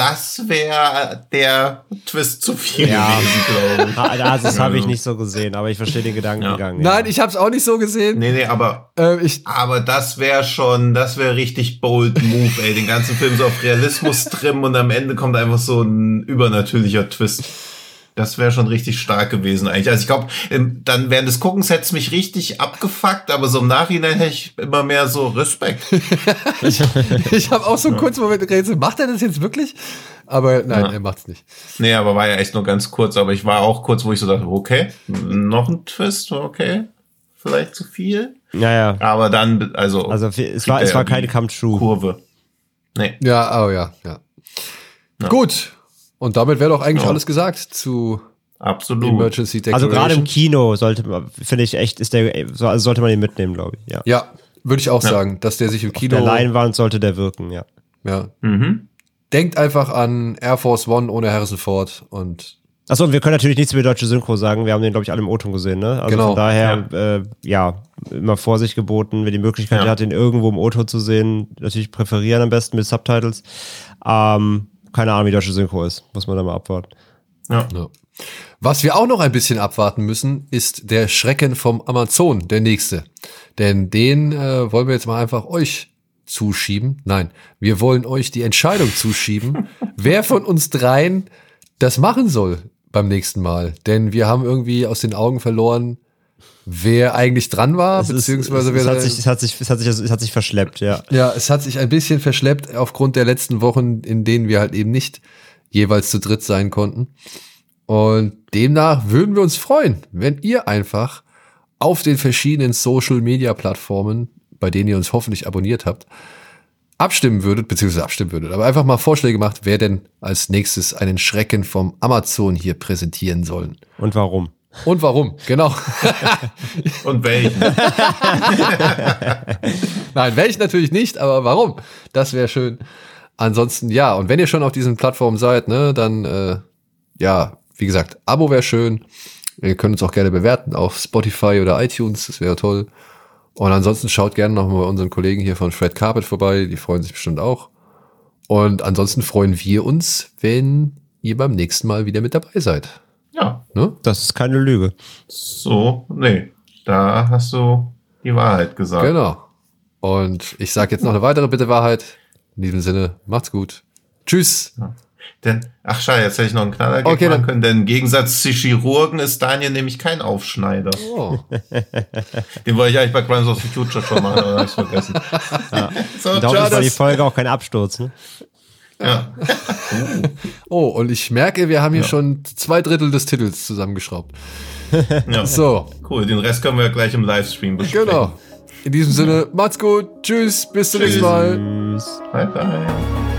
das wäre der Twist zu viel ja. gewesen, glaube ich. Ah, das habe ich nicht so gesehen, aber ich verstehe den Gedankengang. Ja. Nein, ich habe es auch nicht so gesehen. Nee, nee, aber, äh, ich, aber das wäre schon, das wäre richtig bold Move, ey. Den ganzen Film so auf Realismus trimmen und am Ende kommt einfach so ein übernatürlicher Twist. Das wäre schon richtig stark gewesen eigentlich. Also ich glaube, dann während des Guckens hätte es mich richtig abgefuckt, aber so im Nachhinein hätte ich immer mehr so Respekt. ich ich habe auch so einen ja. kurzen Moment geredet, macht er das jetzt wirklich? Aber nein, ja. er macht's nicht. Nee, aber war ja echt nur ganz kurz. Aber ich war auch kurz, wo ich so dachte, okay, noch ein Twist, okay, vielleicht zu viel. Ja, ja. Aber dann, also. Also es war, es war keine Come True. Kurve. Nee. Ja, oh ja, ja. ja. Gut. Und damit wäre doch eigentlich ja. alles gesagt zu Absolut. Emergency Declaration. Also gerade im Kino sollte man, finde ich echt, ist der, also sollte man ihn mitnehmen, glaube ich. Ja, ja würde ich auch ja. sagen, dass der sich im Kino. Auf der Leinwand sollte der wirken, ja. Ja. Mhm. Denkt einfach an Air Force One ohne Harrison Ford und. Achso, und wir können natürlich nichts über die deutsche Synchro sagen. Wir haben den, glaube ich, alle im O-Ton gesehen, ne? Also genau. von daher, ja. Äh, ja, immer Vorsicht geboten. Wer die Möglichkeit hat, den irgendwo im O-Ton zu sehen, natürlich präferieren am besten mit Subtitles. Ähm, keine Ahnung, wie deutsche Synchro ist. Muss man da mal abwarten. Ja. ja. Was wir auch noch ein bisschen abwarten müssen, ist der Schrecken vom Amazon, der nächste. Denn den äh, wollen wir jetzt mal einfach euch zuschieben. Nein, wir wollen euch die Entscheidung zuschieben, wer von uns dreien das machen soll beim nächsten Mal. Denn wir haben irgendwie aus den Augen verloren, wer eigentlich dran war, es beziehungsweise ist, es, wer. Es hat, sich, es, hat sich, es, hat sich, es hat sich verschleppt, ja. Ja, es hat sich ein bisschen verschleppt aufgrund der letzten Wochen, in denen wir halt eben nicht jeweils zu dritt sein konnten. Und demnach würden wir uns freuen, wenn ihr einfach auf den verschiedenen Social Media Plattformen, bei denen ihr uns hoffentlich abonniert habt, abstimmen würdet, beziehungsweise abstimmen würdet, aber einfach mal Vorschläge macht, wer denn als nächstes einen Schrecken vom Amazon hier präsentieren sollen. Und warum? Und warum, genau. Und welchen? Nein, welchen natürlich nicht, aber warum? Das wäre schön. Ansonsten, ja, und wenn ihr schon auf diesen Plattformen seid, ne, dann, äh, ja, wie gesagt, Abo wäre schön. Ihr könnt uns auch gerne bewerten auf Spotify oder iTunes, das wäre toll. Und ansonsten schaut gerne noch mal bei unseren Kollegen hier von Fred Carpet vorbei, die freuen sich bestimmt auch. Und ansonsten freuen wir uns, wenn ihr beim nächsten Mal wieder mit dabei seid. Ja. Ne? Das ist keine Lüge. So, nee. Da hast du die Wahrheit gesagt. Genau. Und ich sage jetzt noch eine weitere bitte Wahrheit. In diesem Sinne, macht's gut. Tschüss. Ja. Denn, ach schade, jetzt hätte ich noch einen Knaller okay, machen können, denn im Gegensatz zu Chirurgen ist Daniel nämlich kein Aufschneider. Oh. Den wollte ich eigentlich bei Crimes of the Future schon machen, aber habe ich vergessen. Ja. so, Darum ist war die Folge auch kein Absturz, ne? Ja. oh, und ich merke, wir haben hier ja. schon zwei Drittel des Titels zusammengeschraubt. Ja. So. Cool, den Rest können wir ja gleich im Livestream besprechen. Genau. In diesem Sinne, macht's gut. Tschüss, bis zum nächsten Mal. Tschüss. Bye, bye.